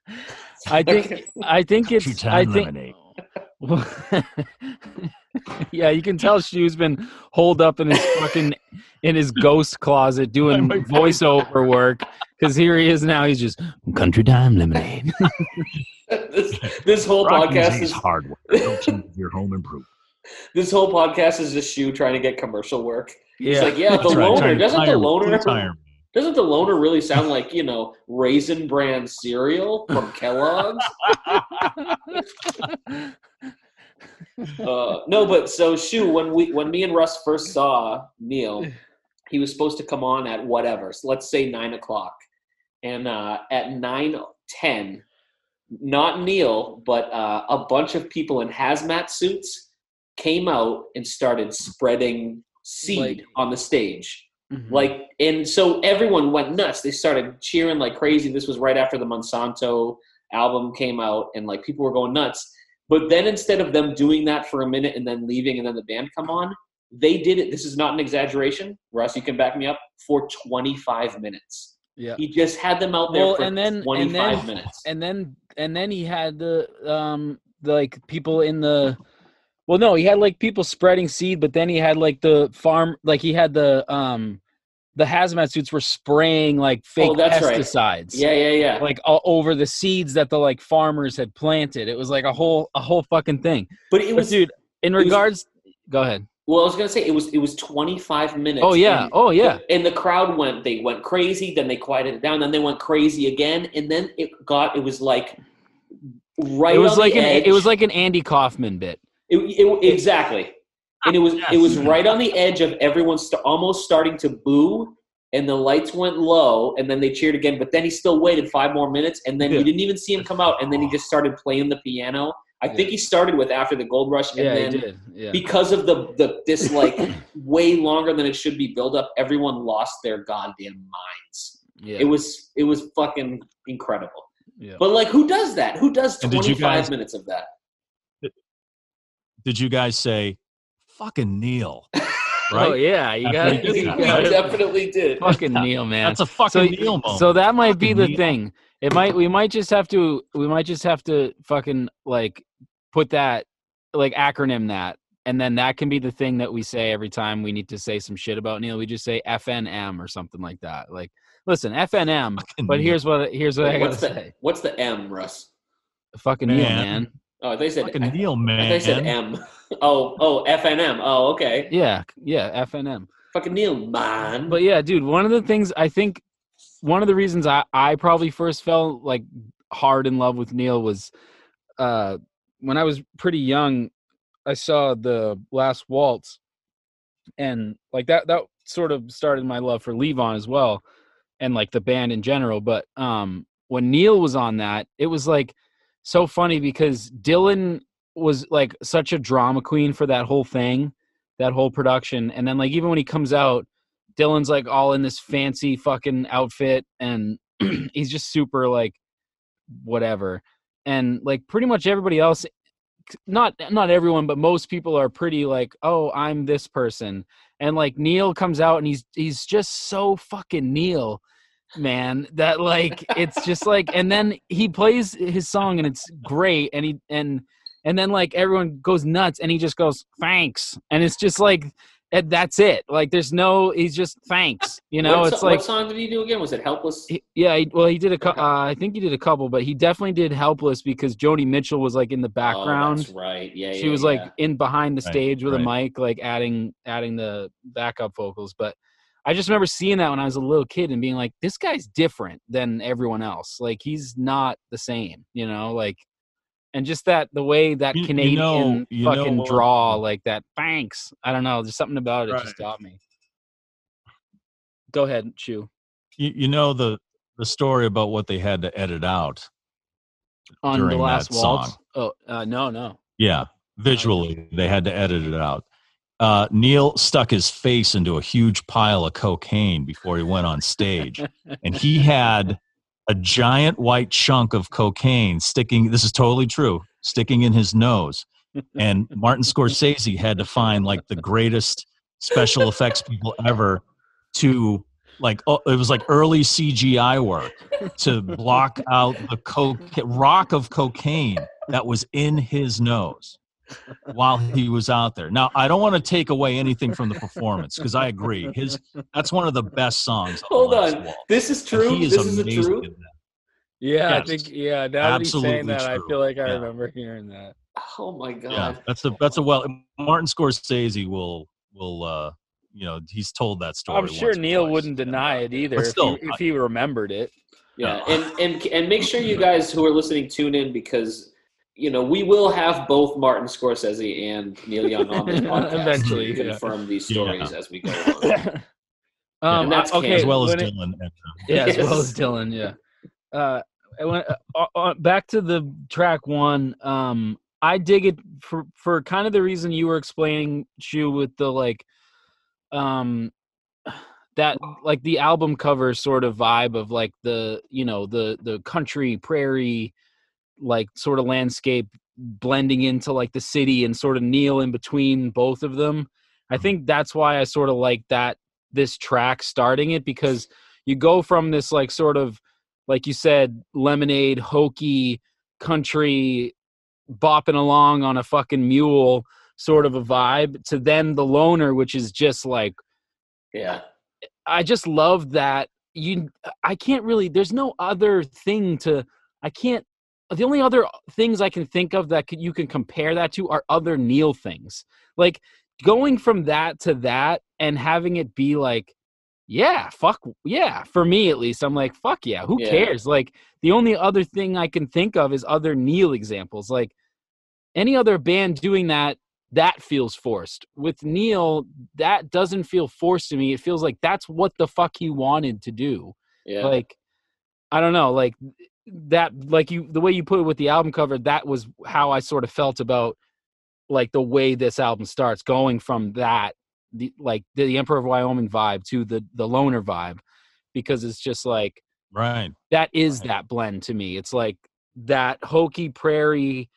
I think I think it's I think lemonade. yeah, you can tell Shu's been holed up in his fucking in his ghost closet doing My- my- voiceover work because here he is now. He's just country time lemonade. this this whole Rock podcast is hard work. Don't you your home improvement. this whole podcast is just Shu trying to get commercial work. He's yeah, like, yeah, the That's right, loner doesn't the tire- loner. Doesn't the loner really sound like, you know, raisin bran cereal from Kellogg's? Uh, no, but so Shu, when we when me and Russ first saw Neil, he was supposed to come on at whatever. So let's say nine o'clock. And uh, at nine ten, not Neil, but uh, a bunch of people in hazmat suits came out and started spreading seed Like- on the stage. Mhm. Like, and so everyone went nuts. They started cheering like crazy. This was right after the Monsanto album came out, and like people were going nuts. But then instead of them doing that for a minute and then leaving and then the band come on, they did it. This is not an exaggeration. Russ, you can back me up for 25 minutes. yeah. He just had them out there Well, for and then- and 25 then- minutes. and then and then he had the um the, like people in the well no he had like people spreading seed but then he had like the farm like he had the um the hazmat suits were spraying like oh, fake Oh, that's right. pesticides yeah, yeah, yeah. like all over the seeds that the like farmers had planted it was like a whole a whole fucking thing but it but was dude in was- regards go ahead well. I was gonna say it was it was 25 minutes. oh yeah and- oh yeah And the crowd went, they went crazy, then they quieted it down, then they went crazy again, and then it got, it was like right it was on like the an edge. it was like an andy kaufman bit It, it, exactly. And it was ah, it was right on the edge of everyone st- almost starting to boo, and the lights went low, and then they cheered again. But then he still waited five more minutes, and then Yeah. you didn't even see him come out, and then he just started playing the piano. I think Yeah. he started with after the gold rush, and yeah then he did yeah because of the the this like way longer than it should be build up, everyone lost their goddamn minds. yeah It was it was fucking incredible. yeah But like, who does that? Who does And did you twenty five guys- minutes of that? Did you guys say, "Fucking Neil"? Oh, right. Oh yeah you got he did we that, you right? got definitely did. fucking Neil, man. That's a fucking so, Neil moment. So that might be the Neil. thing. It might we might just have to we might just have to fucking like put that like acronym that and then that can be the thing that we say every time we need to say some shit about Neil. We just say FNM or something like that. Like listen, FNM, Fucking but Neil. here's what here's what I gotta what's the say. what's the M, Russ? Fucking Neil, Man. Oh, they said fucking Neil, man. they said M. Oh, oh, FNM. Oh, okay. Yeah, yeah, FNM. Fucking Neil, man. But yeah, dude, one of the things I think one of the reasons I, I probably first fell like hard in love with Neil was uh when I was pretty young, I saw the last waltz and like that that sort of started my love for Levon as well and like the band in general. But um when Neil was on that, it was like so funny because Dylan was like such a drama queen for that whole thing, that whole production. And then like even when he comes out, Dylan's like all in this fancy fucking outfit and he's just super like whatever. And like pretty much everybody else not not everyone but most people are pretty like oh i'm this person and like neil comes out and he's he's just so fucking neil man that like it's just like and then he plays his song and it's great and he and and then like everyone goes nuts and he just goes thanks and it's just like and that's it like there's no he's just thanks you know what, it's so- like what song did he do again? Was it Helpless? he- yeah, he, well, he did a. cou- Okay. Uh, I think he did a couple, but he definitely did "Helpless" because Joni Mitchell was like in the Oh, background. that's right. Yeah, she yeah, was like in behind the Right, stage with a mic, like adding adding the backup vocals. But I just remember seeing that when I was a little kid and being like, this guy's different than everyone else. Like he's not the same, you know, like and just that the way that You- you Canadian know- you fucking what- draw, like that thanks. I don't know. There's something about it that just got me. Go ahead, Shu. You, you know the the story about what they had to edit out. On the last waltz. song. Oh uh, no, no. Yeah, visually they had to edit it out. Uh, Neil stuck his face into a huge pile of cocaine before he went on stage, and he had a giant white chunk of cocaine sticking. This is totally true, sticking in his nose. And Martin Scorsese had to find like the greatest special effects people ever to like oh, it was like early CGI work to block out the coke rock of cocaine that was in his nose while he was out there. Now, I don't want to take away anything from the performance because I agree. His that's one of the best songs. on Hold the Last on. Waltz. This is And true. He is This is a amazing true. in. Yeah, Yes. I think yeah, now that he's saying Absolutely that, I feel like I Yeah. remember hearing that. Oh my god. Yeah, that's a that's a well. Martin Scorsese will will uh you know he's told that story. I'm sure Neil twice. wouldn't deny it either But if, he, if he remembered it. Yeah, and and and make sure you guys who are listening tune in because you know we will have both Martin Scorsese and Neil Young on this podcast Eventually, to yeah. confirm these Yeah. stories as we go along. um, And that's okay, as well as when it- Dylan. and, uh, yeah, as well as Dylan. Yeah. Uh, I went, uh, uh, back to the track one. Um, I dig it for for kind of the reason you were explaining, Shu, with the like, um, that like the album cover sort of vibe of like the you know the the country prairie, like sort of landscape blending into like the city and sort of Neil in between both of them. I mm-hmm. think that's why I sort of like that this track starting it because you go from this like sort of like you said lemonade hokey country bopping along on a fucking mule sort of a vibe to then the loner which is just like Yeah, i just love that you i can't really there's no other thing to i can't the only other things i can think of that could, you can compare that to are other neil things. Like going from that to that and having it be like yeah fuck yeah for me at least i'm like fuck yeah who Yeah. cares? Like the only other thing i can think of is other neil examples like any other band doing that that feels forced. With neil that doesn't feel forced to me it feels like that's what the fuck he wanted to do. Yeah, like i don't know like that like you the way you put it with the album cover that was how i sort of felt about like the way this album starts going from that the like the emperor of wyoming vibe to the the loner vibe because it's just like right. that is Right. that blend to me it's like that hokey prairie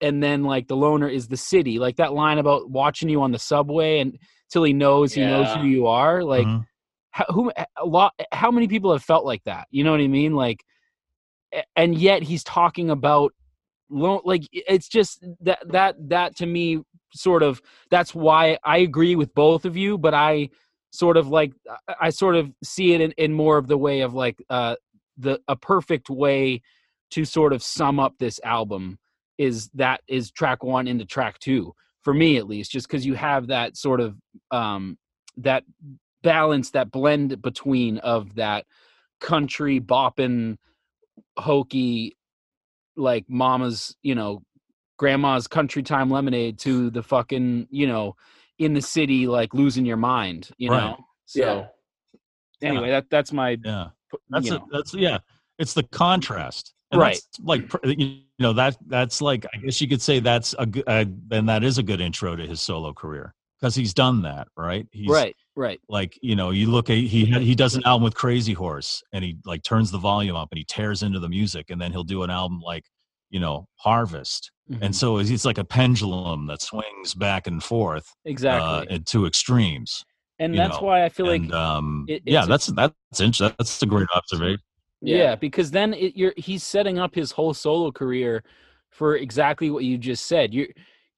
and then like the loner is the city like that line about watching you on the subway and till he knows he knows who you are like Mhm. how, who a lot how many people have felt like that you know what i mean like a- and yet he's talking about like it's just that that that to me sort of that's why i agree with both of you but i sort of like i sort of see it in, in more of the way of like uh the a perfect way to sort of sum up this album is that is track one into track two for me at least just because you have that sort of um that balance that blend between of that country bopping hokey like mama's you know grandma's country time lemonade to the fucking you know in the city like losing your mind you Right. know so anyway that that's my Yeah. That's a, know. that's yeah. It's the contrast. And Right. That's like you know that that's like I guess you could say that's a good uh, then that is a good intro to his solo career because he's done that right. He's, right right like you know you look at he he does an album with crazy horse and he like turns the volume up and he tears into the music and then he'll do an album like you know harvest Mhm. and so it's, it's like a pendulum that swings back and forth exactly uh, to extremes and that's know, why i feel like um it- yeah that's that's interesting that's a great observation Yeah, because then it, you're he's setting up his whole solo career for exactly what you just said. You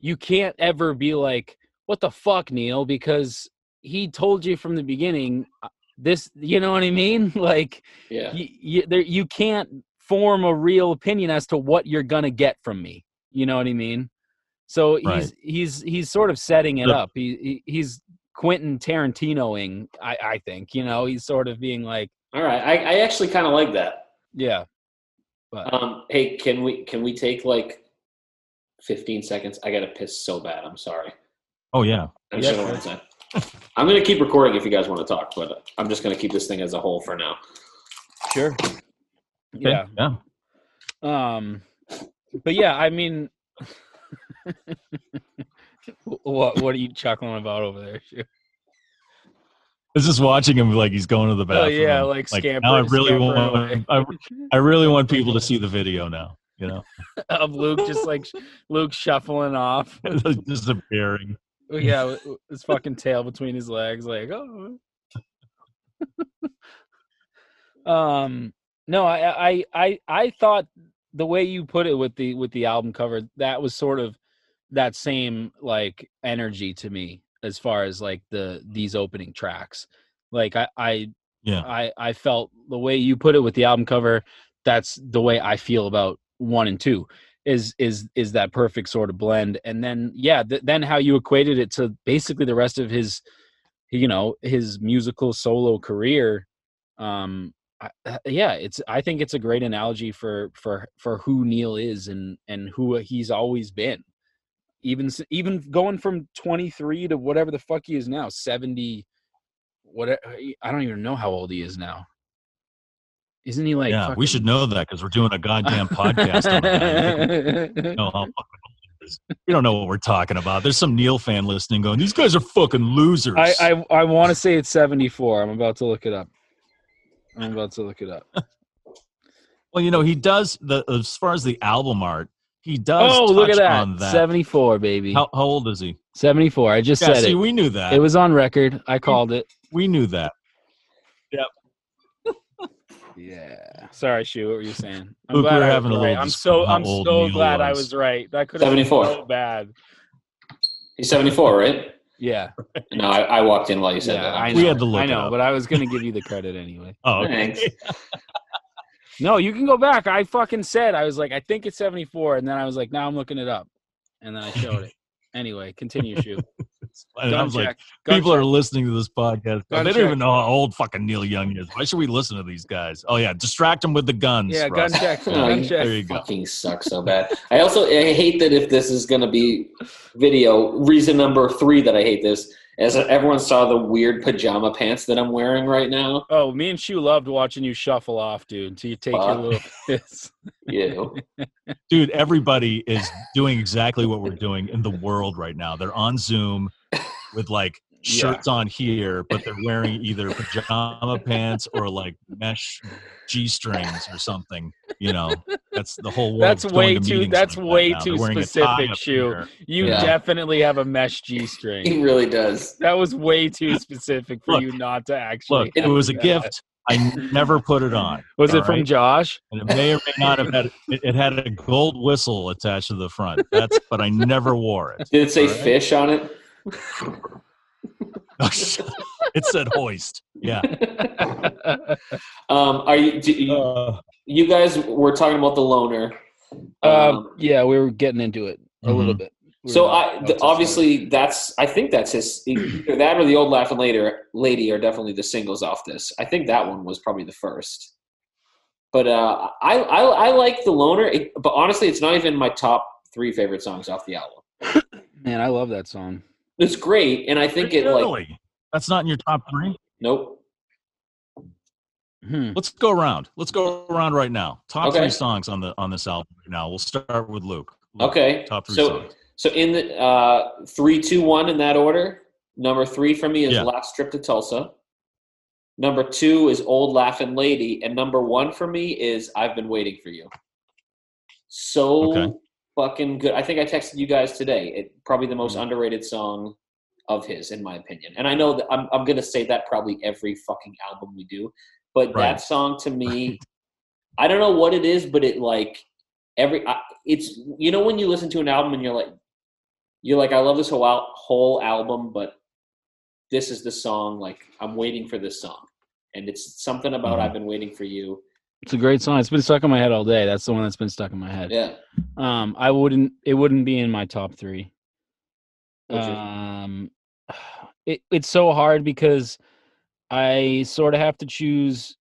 you can't ever be like, "What the fuck, Neil?" Because he told you from the beginning uh, this. You know what I mean? Like yeah, you you, there, you can't form a real opinion as to what you're gonna get from me. You know what I mean? So he's Right. he's he's sort of setting it The- up. He, he he's Quentin Tarantinoing. I I think you know he's sort of being like, All right, I, I actually kind of like that. yeah, but Um, hey, can we can we take like fifteen seconds? I gotta piss so bad. I'm sorry. Oh yeah. I'm Yeah, just gonna. I'm gonna keep recording if you guys want to talk, but I'm just gonna keep this thing as a whole for now. sure, Okay, yeah. Yeah. Um, but yeah, I mean, what what are you chuckling about over there? Shu? I was just watching him like he's going to the bathroom. Oh bathroom. yeah, like now I really scampering want. I, I really want people to see the video now. You know, of Luke just like Luke shuffling off. disappearing. Yeah, with- with his fucking tail between his legs, like oh. um, no, I, I, I, I thought the way you put it with the with the album cover, that was sort of that same like energy to me as far as like the these opening tracks. Like I, I, Yeah. I, I felt the way you put it with the album cover. That's the way I feel about one and two is is is that perfect sort of blend. And then yeah th- then how you equated it to basically the rest of his you know his musical solo career um I, uh, yeah it's i think it's a great analogy for for for who neil is and and who he's always been. Even even going from 23 to whatever the fuck he is now 70 what i don't even know how old he is now isn't he like yeah, we should know that because we're doing a goddamn podcast on. You know how fucking old it is. We don't know what we're talking about. There's some Neil fan listening going, these guys are fucking losers. I I, I want to say it's 74. I'm about to look it up. I'm about to look it up. well, you know, he does the as far as the album art, he does. Oh, look at that. On that. 74, baby. How, how old is he? 74. I just Yeah, said see, it. we knew that. It was on record. I called it. we knew that. Yeah. Sorry, Shu. What were you saying? I'm Luke, glad we're I having was a right. little I'm so I'm so Neil glad I was. was right. That could have been 74. so bad. He's 74, right? Yeah. No, I, I walked in while you said yeah that. I know. We had to look I know, up. but I was gonna give you the credit anyway. Oh, okay. Thanks. No, you can go back. I fucking said I was like, I think it's 74, and then I was like, now I'm looking it up, and then I showed it. Anyway, continue, Shu. And I Gun was like. Gun people check. are listening to this podcast. Gun they check. don't even know how old fucking Neil Young is. Why should we listen to these guys? Oh yeah, distract them with the guns. Yeah, gun Russ. check. Gun check. There you go. fucking suck so bad. I also I hate that if this is gonna be video, reason number three that I hate this is that everyone saw the weird pajama pants that I'm wearing right now. Oh, me and Shu loved watching you shuffle off, dude, until you take your little piss. Ew. Dude, everybody is doing exactly what we're doing in the world right now. They're on Zoom with like Yeah. shirts on here, but they're wearing either pajama pants or like mesh G strings or something. You know, that's the whole world. That's way too- that's way They're too specific, tie up Shu. here. You Yeah. definitely have a mesh G string. He really does. That was way too specific for Look, you not to actually. Look, it was a gift. I never put it on. Was all it from right? Josh? And it may or may not have had it, it had a gold whistle attached to the front. That's but I never wore it. Did it say Alright. Phish on it? It said hoist. Yeah. um, are you, do you? Uh, You guys were talking about the loner. Um, Um, yeah, we were getting into it a little Mhm. bit. We so I the, to obviously that's I think that's his either that or the old laughing later lady are definitely the singles off this. I think that one was probably the first. But uh, I, I I like the loner, it, but honestly, it's not even my top three favorite songs off the album. Man, I love that song. It's great, and I think it like really? That's not in your top three. nope. Hmm. Let's go around. Let's go around right now. Top Okay. three songs on the on this album. Right now, we'll start with Luke. Luke, Okay, Top three so songs. so in the uh, three, two, one in that order. Number three for me is Yeah. Last Trip to Tulsa. Number two is Old Laughing Lady, and number one for me is I've Been Waiting for You. So Okay. Fucking good. I think I texted you guys today. It probably the most underrated song of his, in my opinion. And I know that I'm I'm gonna say that probably every fucking album we do, but Right. that song to me, I don't know what it is, but it like every I, it's you know when you listen to an album and you're like you're like I love this whole al- whole album, but this is the song like I'm waiting for this song, and it's something about Mhm. I've been waiting for you. It's a great song. It's been stuck in my head all day. That's the one that's been stuck in my head. Yeah, Um, I wouldn't. It wouldn't be in my top three. What's Um, it, it's so hard because I sort of have to choose.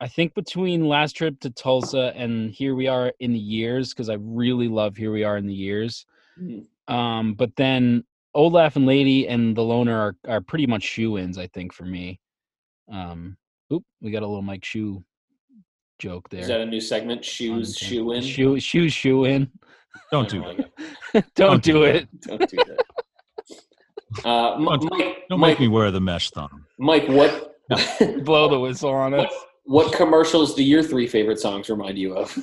I think between last trip to Tulsa and here we are in the years because I really love here we are in the years. Mhm. Um, but then Old Laughing Lady and The Loner are are pretty much shoe ins. I think for me. Um, oop, we got a little Mike Shoe joke there. Is that a new segment? Shoes, Content. shoe in. Shoe, shoes, shoe in. Don't do it. that. mind. Don't, do do it. Don't do that. Uh, Don't- Mike, Don't Mike, make me wear the mesh thumb. Mike, what Blow the whistle on what us. what commercials do your three favorite songs remind you of?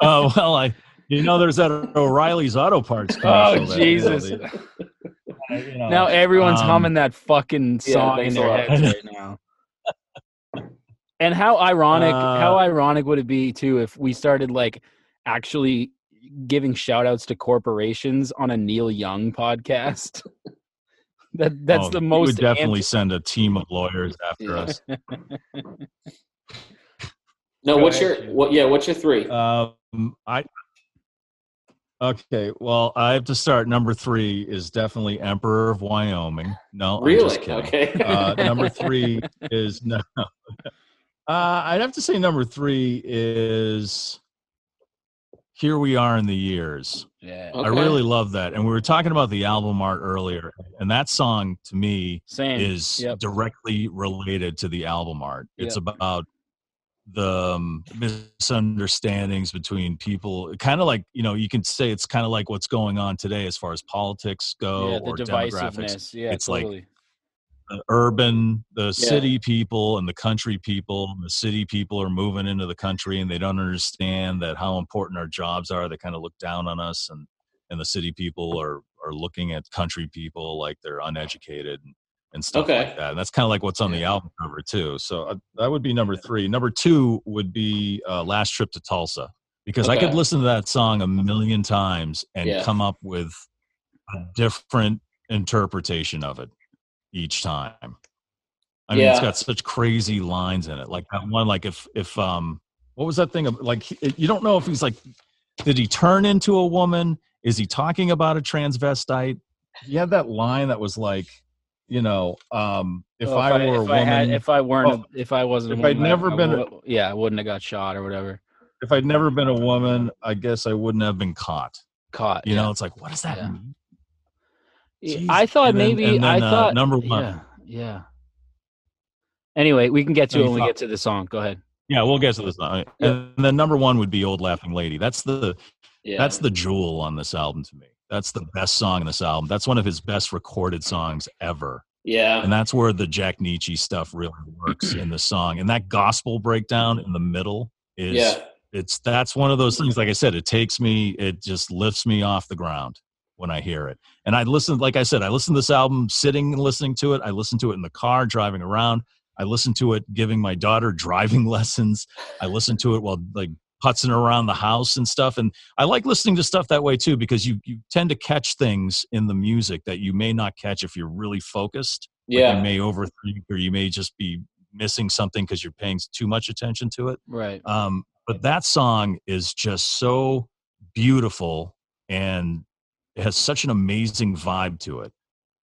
Oh well, I you know there's that O'Reilly's Auto Parts. Oh commercial that, you know, Jesus! they- you know, Now everyone's um, humming that fucking Yeah, song in their heads right now. And how ironic, how Uh, ironic would it be too if we started like actually giving shout outs to corporations on a Neil Young podcast? that that's oh, the he most would definitely anti- send a team of lawyers after us. No, what's your what? Yeah, what's your three? Um, I okay. Well, I have to start. Number three is definitely Emperor of Wyoming. No, I'm really? just kidding. Okay. uh, number three is no. Uh, I'd have to say number three is "Here We Are in the Years." yeah. I really love that, and we were talking about the album art earlier, and that song to me Same. is Yep. directly related to the album art. It's Yep. about the um, misunderstandings between people. Kind of like you know, you can say it's kind of like what's going on today as far as politics go yeah, or the demographics. divisiveness. Yeah, It's like- totally. The urban, the Yeah. city people, and the country people. The city people are moving into the country, and they don't understand that how important our jobs are. They kind of look down on us, and and the city people are are looking at country people like they're uneducated and, and stuff Okay. like that. And that's kind of like what's on the album cover too. So uh, that would be number three. Number two would be uh, "Last Trip to Tulsa" because I could listen to that song a million times and Yeah. come up with a different interpretation of it each time. I mean, it's got such crazy lines in it. Like that one, like if if um, what was that thing? of- Like you don't know if he's like, did he turn into a woman? Is he talking about a transvestite? He had that line that was like, you know, um, if Oh, I were a if I had, woman, if I weren't, well, if I wasn't, a if I'd woman, I- never I been a- yeah, I wouldn't have got shot or whatever. if I'd never been a woman, I guess I wouldn't have been caught. Caught. You yeah. know, it's like, what does that Yeah. mean? Yeah, Jeez. I thought And then- maybe I uh, thought number one. Yeah, yeah. Anyway, we can get to No, it when we get to the song. Go ahead. Yeah, we'll get to this. now. And then number one would be "Old Laughing Lady." That's the yeah. that's the jewel on this album to me. That's the best song in this album. That's one of his best recorded songs ever. yeah. And that's where the Jack Nitzsche stuff really works in the song. And that gospel breakdown in the middle is Yeah. it's that's one of those things like I said it takes me it just lifts me off the ground when I hear it. And I listen like I said I listen to this album sitting and listening to it. I listen to it in the car driving around. I listen to it giving my daughter driving lessons. I listen to it while like putzing around the house and stuff and I like listening to stuff that way too because you you tend to catch things in the music that you may not catch if you're really focused. Like, Yeah. you may overthink or you may just be missing something because you're paying too much attention to it. Right. Um, but that song is just so beautiful and it has such an amazing vibe to it.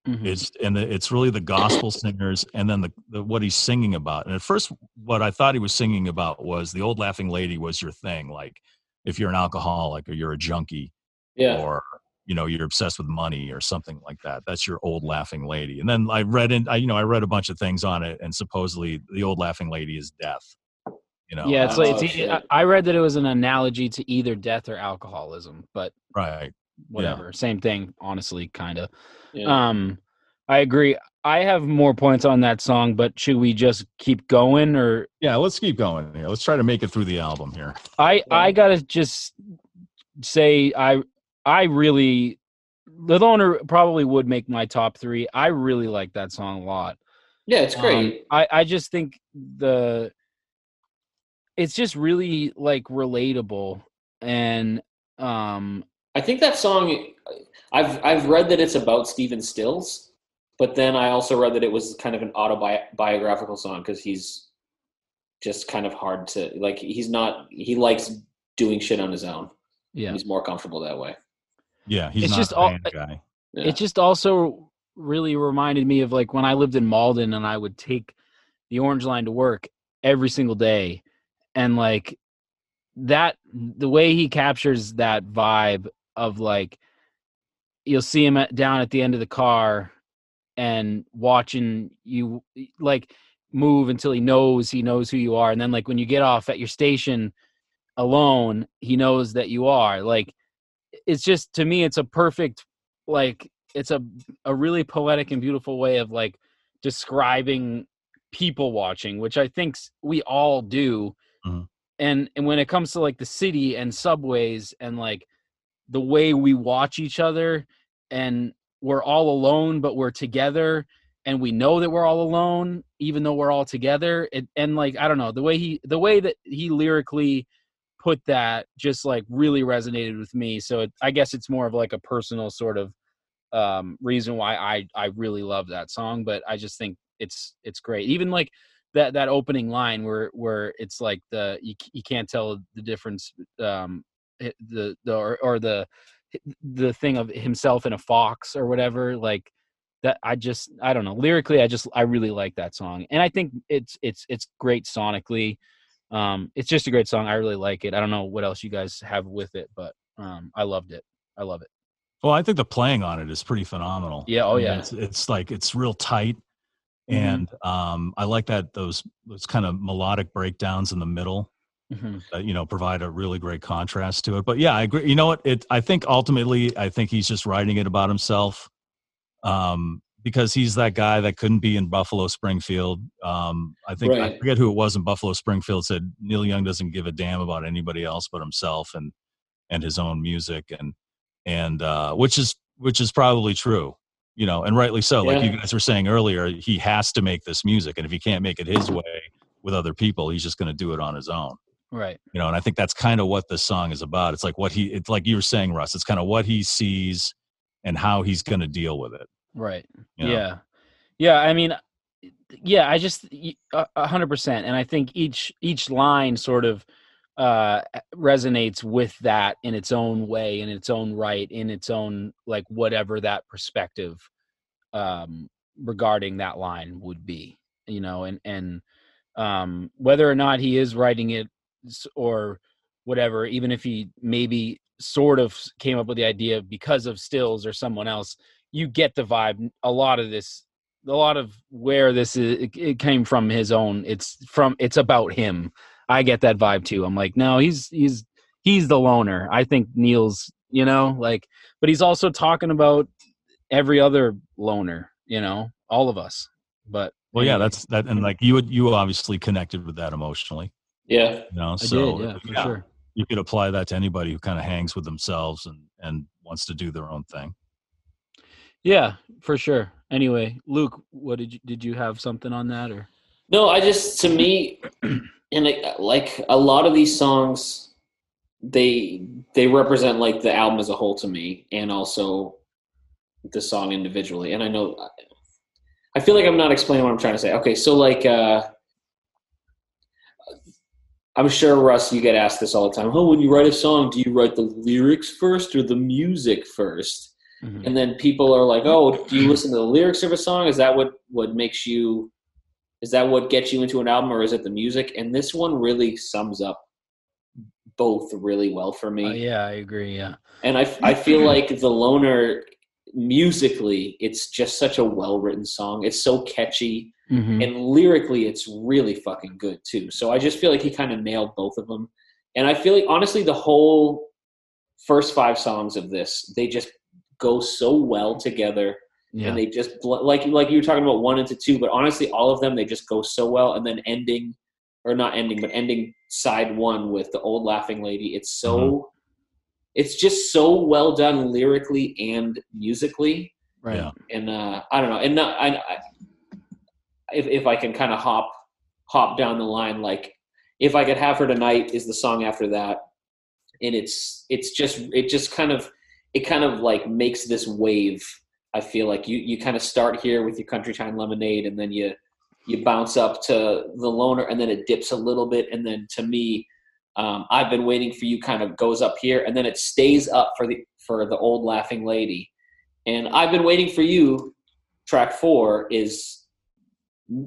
Mhm. It's and the, it's really the gospel singers and then the, the what he's singing about. And at first, what I thought he was singing about was the old laughing lady was your thing. Like if you're an alcoholic or you're a junkie Yeah. or you know you're obsessed with money or something like that that's your old laughing lady and then i read in I, you know i read a bunch of things on it and supposedly the old laughing lady is death you know yeah, it's like Oh, it's, I read that it was an analogy to either death or alcoholism, but right whatever, same thing. Honestly, kind of. yeah. Um, I agree. I have more points on that song, but should we just keep going or yeah let's keep going here let's try to make it through the album here I I gotta just say I I really the loner probably would make my top three. I really like that song a lot. yeah, it's Um, great. I I just think the it's just really like relatable and um I think that song. I've I've read that it's about Stephen Stills, but then I also read that it was kind of an autobiographical song because he's just kind of hard to like. He's not. He likes doing shit on his own. yeah. He's more comfortable that way. yeah he's It's not just a all- guy Yeah. It just also really reminded me of like when I lived in Malden and I would take the Orange Line to work every single day, and like that the way he captures that vibe of like you'll see him at, down at the end of the car and watching you like move until he knows he knows who you are and then like when you get off at your station alone he knows that you are like it's just to me it's a perfect like it's a a really poetic and beautiful way of like describing people watching which i think we all do Mhm. and and when it comes to like the city and subways and like the way we watch each other and we're all alone but we're together and we know that we're all alone even though we're all together it, and like i don't know the way he the way that he lyrically put that just like really resonated with me so it, i guess it's more of like a personal sort of um reason why i i really love that song but i just think it's it's great. Even like that that opening line where where it's like the you, you can't tell the difference um the the or, or the the thing of himself in a fox or whatever like that i just i don't know lyrically i just i really like that song and i think it's it's it's great sonically um it's just a great song i really like it i don't know what else you guys have with it but um i loved it i love it Well, I think the playing on it is pretty phenomenal. Yeah, oh, I mean, yeah. It's, it's like it's real tight, Mhm. and um, I like that those those kind of melodic breakdowns in the middle. Mhm. That, you know, provide a really great contrast to it. But yeah, I agree. You know what? It. I think ultimately, I think he's just writing it about himself, um, because he's that guy that couldn't be in Buffalo Springfield. Um, I think I forget who it was in Buffalo Springfield said Neil Young doesn't give a damn about anybody else but himself and and his own music and and uh, which is which is probably true, you know, and rightly so. Like you guys were saying earlier, he has to make this music, and if he can't make it his way with other people, he's just going to do it on his own right. You know and i think that's kind of what this song is about. It's like what he it's like you were saying russ it's kind of what he sees and how he's going to deal with it right. you know? yeah. Yeah i mean yeah i just a hundred percent and i think each each line sort of uh resonates with that in its own way in its own right in its own like whatever that perspective um regarding that line would be you know and and um whether or not he is writing it or whatever even if he maybe sort of came up with the idea because of stills or someone else you get the vibe a lot of this a lot of where this is it, it came from his own it's from it's about him. I get that vibe too. I'm like no he's he's he's the loner. I think neil's you know like but he's also talking about every other loner you know all of us but well yeah that's that and hmm. like you would you obviously connected with that emotionally Yeah. you know i so did yeah for sure you could apply that to anybody who kind of hangs with themselves and and wants to do their own thing yeah for sure anyway luke what did you did you have something on that or No, I just to me, and like, like a lot of these songs, they they represent like the album as a whole to me, and also the song individually. And I know, I feel like I'm not explaining what I'm trying to say. Okay, so like, uh, I'm sure Russ, you get asked this all the time. Oh, when you write a song, do you write the lyrics first or the music first? Mhm. and then people are like, "Oh, do you listen to the lyrics of a song? Is that what what makes you? Is that what gets you into an album, or is it the music?" And this one really sums up both really well for me. Uh, yeah i agree yeah And I I feel like the loner musically, it's just such a well written song. It's so catchy, Mhm. and lyrically, it's really fucking good too. So I just feel like he kind of nailed both of them. And I feel like honestly, the whole first five songs of this, they just go so well together yeah and they just like like you were talking about one into two but honestly all of them they just go so well and then ending or not ending but ending side one with the old laughing lady it's so Mhm. It's just so well done lyrically and musically. Right. Yeah. and uh i don't know and not, I, I if, if i can kind of hop hop down the line like if i could have her tonight is the song after that. And it's it's just it just kind of it kind of like makes this wave i feel like. You you kind of start here with your country time lemonade and then you you bounce up to the loner and then it dips a little bit and then to me um, i've been waiting for you kind of goes up here and then it stays up for the for the old laughing lady and i've been waiting for you track four is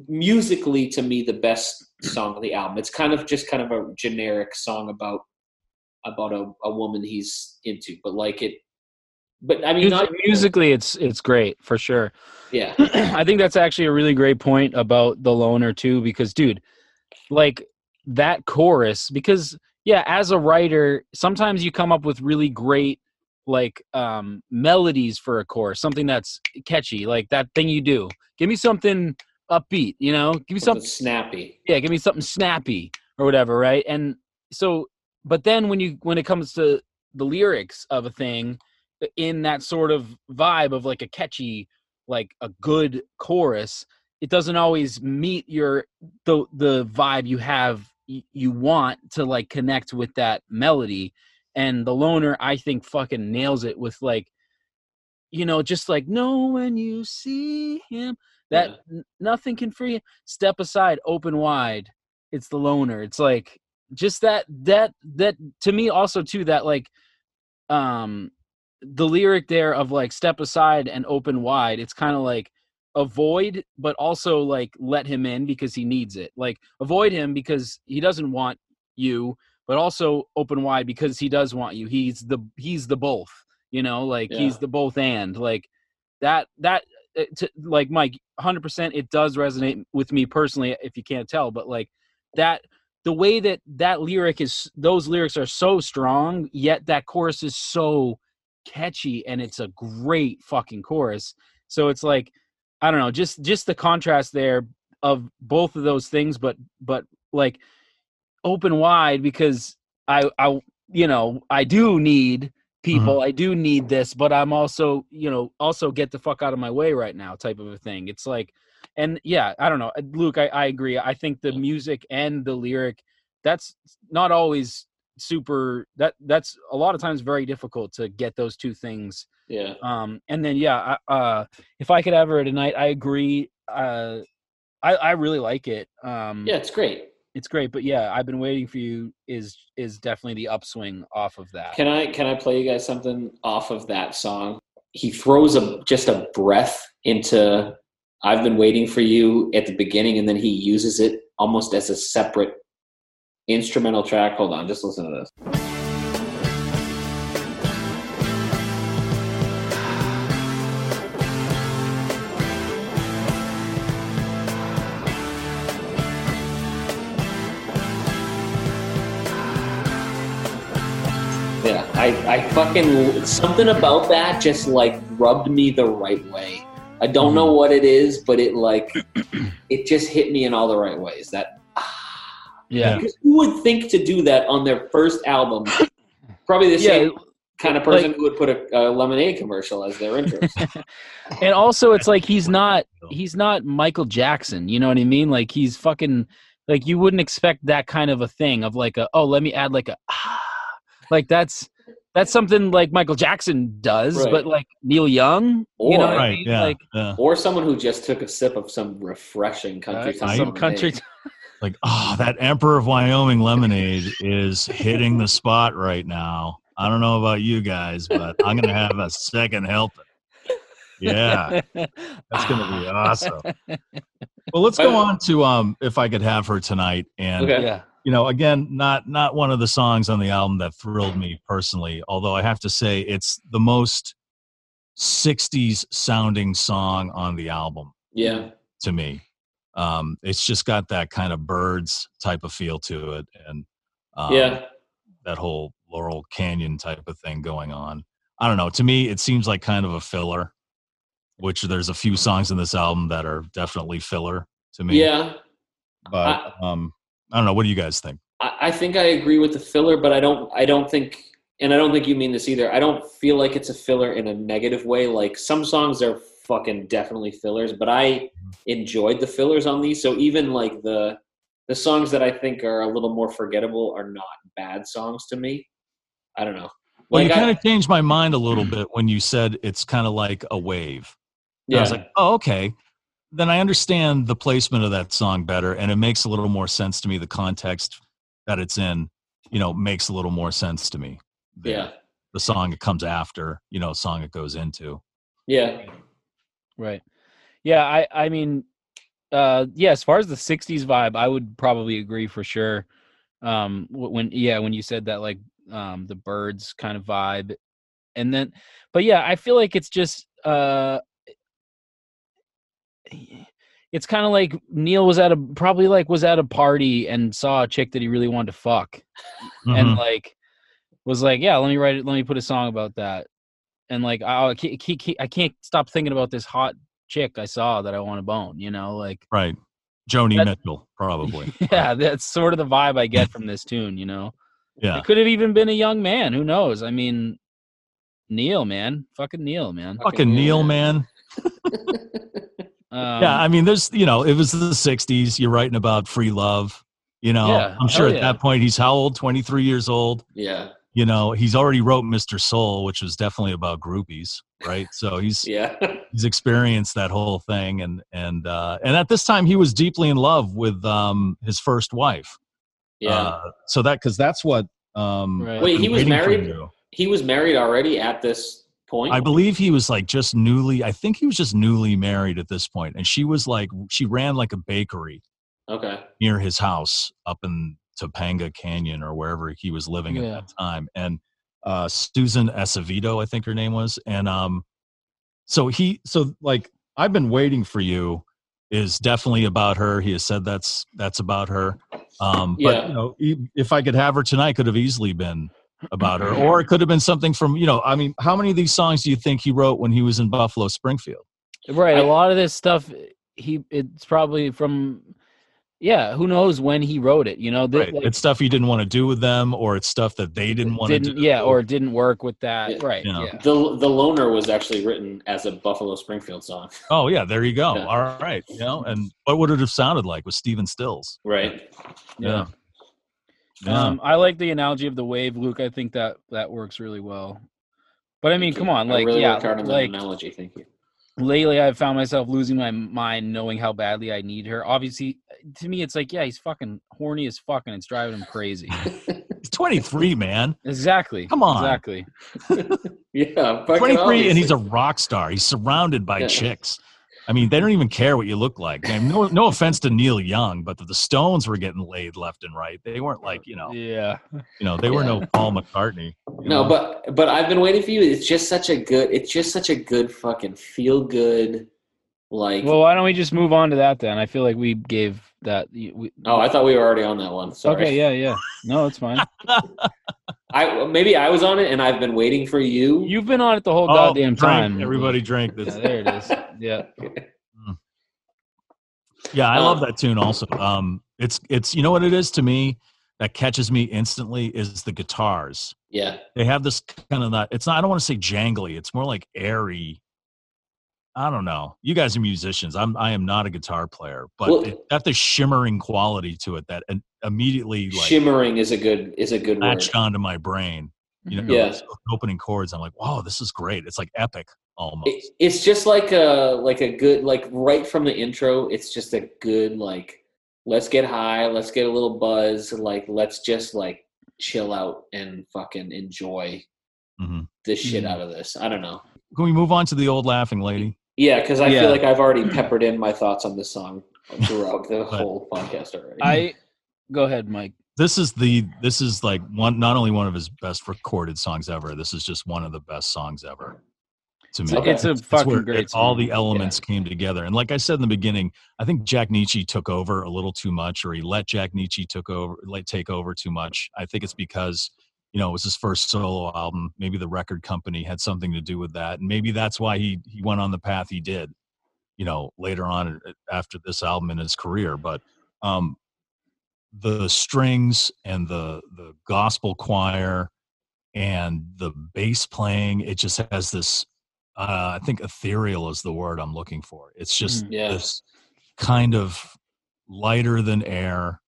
musically to me the best song of the album. It's kind of just kind of a generic song about about a, a woman he's into, but like it. But I mean, not Music, musically, it's it's great for sure. Yeah, I think that's actually a really great point about the loner too, because dude, like that chorus, because yeah, as a writer, sometimes you come up with really great like um melodies for a chorus, something that's catchy, like that thing you do. Give me something upbeat, you know? Give me something something snappy. yeah give me something snappy or whatever right and so but then when you when it comes to the lyrics of a thing in that sort of vibe of like a catchy like a good chorus it doesn't always meet your the the vibe you have you want to like connect with that melody and the loner i think fucking nails it with like you know just like no when you see him. That Yeah. n- nothing can free you step aside open wide. It's the loner. It's like just that that that to me also too that like um the lyric there of like step aside and open wide it's kind of like avoid but also like let him in because he needs it. Like avoid him because he doesn't want you but also open wide because he does want you. He's the he's the both you know? Like he's the both and. Like that that uh, to, like mike 100% it does resonate with me personally if you can't tell but like that the way that that lyric is those lyrics are so strong yet that chorus is so catchy and it's a great fucking chorus. So it's like i don't know just just the contrast there of both of those things but but like open wide because i i you know i do need mm-hmm. people i do need this but i'm also you know also get the fuck out of my way right now type of a thing. It's like and yeah i don't know luke i, I agree. I think the music and the lyric that's not always super that that's a lot of times very difficult to get those two things Yeah, um and then yeah I, uh if i could ever tonight i agree uh i i really like it um yeah, it's great. it's great but yeah i've been waiting for you is is definitely the upswing off of that Can I can I play you guys something off of that song? He throws a just a breath into "I've been waiting for you" at the beginning, and then he uses it almost as a separate instrumental track. Hold on, just listen to this. Yeah, I, I fucking something about that just like rubbed me the right way. I don't know mm-hmm. what it is, but it like it just hit me in all the right ways. That yeah because who would think to do that on their first album? Probably the yeah same kind of person like- who would put a, a lemonade commercial as their intro. and also it's like he's not he's not michael jackson you know what i mean like he's fucking like you wouldn't expect that kind of a thing of like a oh let me add like a ah. like that's that's something like michael jackson does Right. but like neil young you know Or- what I Right. mean? Yeah. like yeah. or someone who just took a sip of some refreshing country uh, time some lemonade. country Like, oh, that Emperor of Wyoming lemonade is hitting the spot right now. I don't know about you guys, but I'm gonna have a second helping. Yeah, that's gonna be awesome. Well, let's go on to um, if I could have her tonight, and Okay. yeah you know, again, not not one of the songs on the album that thrilled me personally. Although I have to say, it's the most '60s sounding song on the album Yeah, to me. Um, it's just got that kind of Byrds type of feel to it, and um, yeah, that whole Laurel Canyon type of thing going on. I don't know. To me, it seems like kind of a filler. Which there's a few songs in this album that are definitely filler to me. yeah. but um, I don't know. What do you guys think? I, I think I agree with the filler, but I don't. I don't think, and I don't think you mean this either. I don't feel like it's a filler in a negative way. Like some songs are fucking definitely fillers, but I enjoyed the fillers on these. So even like the the songs that I think are a little more forgettable are not bad songs to me. I don't know. Well, Like you kind of changed my mind a little bit when you said it's kind of like a wave. And I yeah, was like, oh, okay. Then I understand the placement of that song better, and it makes a little more sense to me. The context that it's in, you know, makes a little more sense to me. yeah, The song it comes after, you know, song it goes into. yeah. Right. Yeah, I I mean, uh, yeah. As far as the '60s vibe, I would probably agree for sure. Um, when yeah, when you said that like um the Byrds kind of vibe, and then, but yeah, I feel like it's just uh, it's kind of like Neil was at a probably like was at a party and saw a chick that he really wanted to fuck, and Mhm. like was like, yeah, let me write it, let me put a song about that, and like I I can't, can't- I can't stop thinking about this hot chick I saw that I want to bone, you know, like right. Joni Mitchell, probably. yeah, that's sort of the vibe I get from this tune, you know. Yeah. It could have even been a young man, who knows? I mean, Neil, man, fucking Neil, man. Fucking Neil, man. Um, yeah, I mean, there's, you know, it was the 60s. You're writing about free love. You know, Yeah, I'm sure at yeah. that point he's how old? 23 years old. Yeah. You know, he's already wrote Mr. Soul, which was definitely about groupies, right? So he's Yeah. he's experienced that whole thing, and and uh, and at this time he was deeply in love with um, his first wife. yeah. Uh, so that because that's what. Um, Right. Wait, he was married? he was married already at this point. I believe he was like just newly. I think he was just newly married at this point, and she was like she ran like a bakery okay. near his house up in Topanga Canyon or wherever he was living at that time. And uh, Susan Acevedo, I think her name was. And um, so he, so like, I've been waiting for you is definitely about her. He has said that's that's about her. Um, Yeah. But you know, if I could have her tonight, could have easily been about her, or it could have been something from you know. I mean, how many of these songs do you think he wrote when he was in Buffalo Springfield? right. I- A lot of this stuff, he it's probably from, yeah. Who knows when he wrote it? You know, th- Right. like, it's stuff he didn't want to do with them, or it's stuff that they didn't want to didn't, do. yeah, or it didn't work with that. Yeah. Right. Yeah. Yeah. The the loner was actually written as a Buffalo Springfield song. Oh yeah, there you go. Yeah. All right, you know, and what would it have sounded like with Stephen Stills? Right. Yeah, yeah. Um, I like the analogy of the wave, Luke. I think that that works really well. But I mean, come on, like, really yeah, worked hard on that like analogy. Thank you. Lately I've found myself losing my mind knowing how badly I need her. Obviously, to me, it's like, yeah, he's fucking horny as fucking. it's driving him crazy. he's 23, man. exactly. Come on. Exactly. yeah. fucking 23, and he's a rock star. He's surrounded by Yeah. chicks. I mean, they don't even care what you look like. I mean, no, no offense to Neil Young, but the, the Stones were getting laid left and right. They weren't like you know, Yeah. you know, they were no Paul McCartney. No, know? but but I've been waiting for you. It's just such a good. It's just such a good fucking feel good. Like Well, why don't we just move on to that then? I feel like we gave that. We, oh, I thought we were already on that one. Sorry. okay. Yeah. Yeah. No, it's fine. I maybe I was on it, and I've been waiting for you. You've been on it the whole Oh, goddamn drink. time. Everybody drank Yeah, this. there it is. Yeah. Yeah, I love Um, that tune also. Um, it's it's you know what it is to me that catches me instantly is the guitars. Yeah. They have this kind of not. It's not. I don't want to say jangly. It's more like airy. I don't know. You guys are musicians. I'm. I am not a guitar player, but Well- it got this shimmering quality to it that and immediately like Shimmering is a good is a good word. latched onto my brain. You know, Yeah. those opening chords. I'm like, wow, this is great. It's like epic almost. It, it's just like a like a good like right from the intro. It's just a good like let's get high, let's get a little buzz, like let's just like chill out and fucking enjoy Mhm. the shit Mhm. out of this. I don't know. Can we move on to the old laughing lady? Yeah, because I Yeah. feel like I've already peppered in my thoughts on this song throughout the whole podcast already. I go ahead, Mike. this is the this is like one not only one of his best recorded songs ever this is just one of the best songs ever to me Okay. It's a It's fucking where great it- all the elements came together and like i said in the beginning i think jack nitzsche took over a little too much or he let jack nitzsche took over let take over too much i think it's because you know it was his first solo album maybe the record company had something to do with that and maybe that's why he he went on the path he did you know later on uh, after this album in his career but um the strings and the the gospel choir and the bass playing it just has this uh, i think ethereal is the word i'm looking for it's just Mhm. Yeah. this kind of lighter than air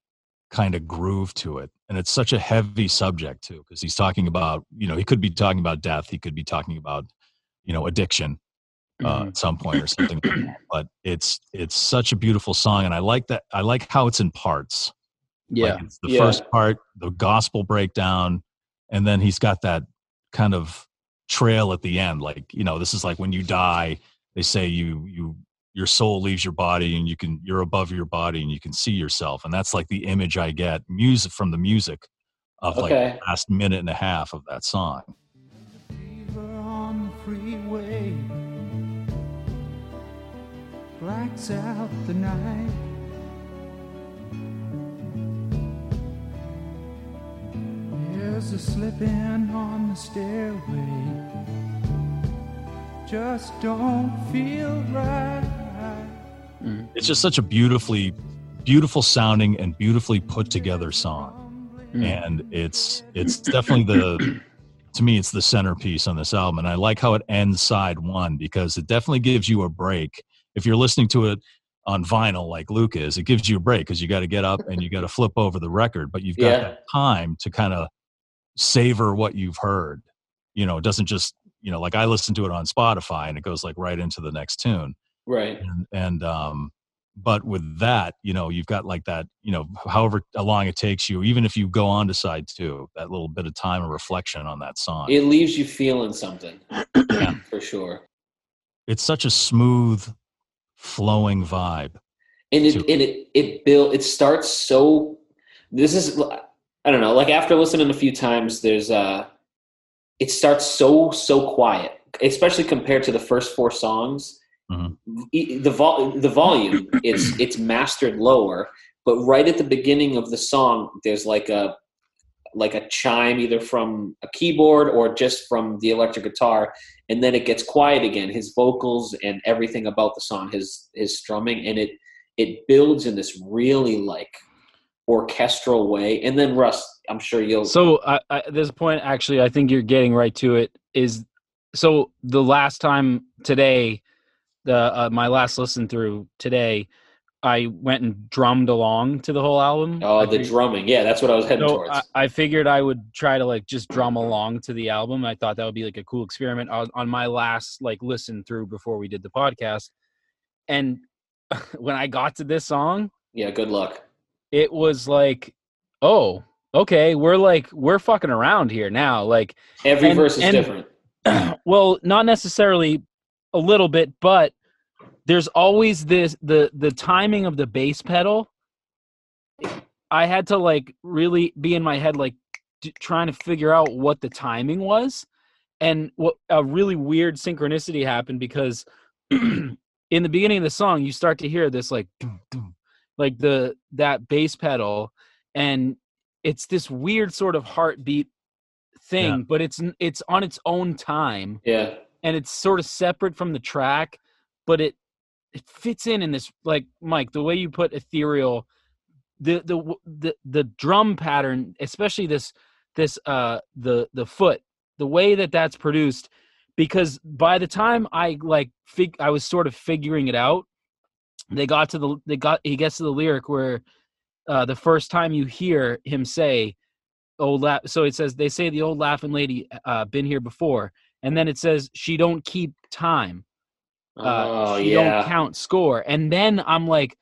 kind of groove to it and it's such a heavy subject too because he's talking about you know he could be talking about death he could be talking about you know addiction uh, Mhm. at some point or something but it's it's such a beautiful song and i like that i like how it's in parts Yeah. like it's the Yeah. first part, the gospel breakdown, and then he's got that kind of trail at the end. Like, you know, this is like when you die, they say you you your soul leaves your body and you can you're above your body and you can see yourself and that's like the image i get music from the music of like Okay. the last minute and a half of that song Fever on the freeway blacks out the night. There's a slipping on the stairway. Just don't feel right. Mm-hmm. it's just such a beautifully beautiful sounding and beautifully put together song. Mm. And it's it's definitely the to me it's the centerpiece on this album. And i like how it ends side one because it definitely gives you a break. If you're listening to it on vinyl like luke is it gives you a break because you got to get up and you got to flip over the record but you've got Yeah. time to kind of savor what you've heard. You know it doesn't just you know like i listen to it on spotify and it goes like right into the next tune Right. and, and um but with that you know you've got like that you know however long it takes you even if you go on to side two that little bit of time of reflection on that song It leaves you feeling something yeah. for sure. it's such a smooth flowing vibe and it to- and it it build it starts so this is i don't know like after listening a few times there's uh it starts so so quiet especially compared to the first four songs Mhm. E- the vol- the volume it's it's mastered lower but right at the beginning of the song there's like a like a chime either from a keyboard or just from the electric guitar and then it gets quiet again his vocals and everything about the song his his strumming and it it builds in this really like orchestral way and then russ i'm sure you'll So I, I, at this point, actually, I think you're getting right to it. Is so the last time today, the uh, my last listen through today, I went and drummed along to the whole album. oh I the drumming yeah that's what i was heading So towards I, I figured I would try to like just drum along to the album. I thought that would be like a cool experiment on, on my last like listen through before we did the podcast. And when I got to this song, yeah good luck it was like, oh, okay, we're like we're fucking around here now. Like, every And- verse is and- different well, not necessarily a little bit, but there's always this the the timing of the bass pedal. I had to like really be in my head, like d- trying to figure out what the timing was, and what a really weird synchronicity happened because in the beginning of the song you start to hear this like like the that bass pedal, and it's this weird sort of heartbeat thing, Yeah. but it's it's on its own time yeah and it's sort of separate from the track, but it it fits in in this like Mike the way you put ethereal, the the the the drum pattern, especially this this uh the the foot, the way that that's produced, because by the time I like fig I was sort of figuring it out, they got to the they got he gets to the lyric where uh the first time you hear him say old la- so it says they say the old laughing lady uh been here before and then it says she don't keep time. Uh oh she yeah. don't count score. And then i'm like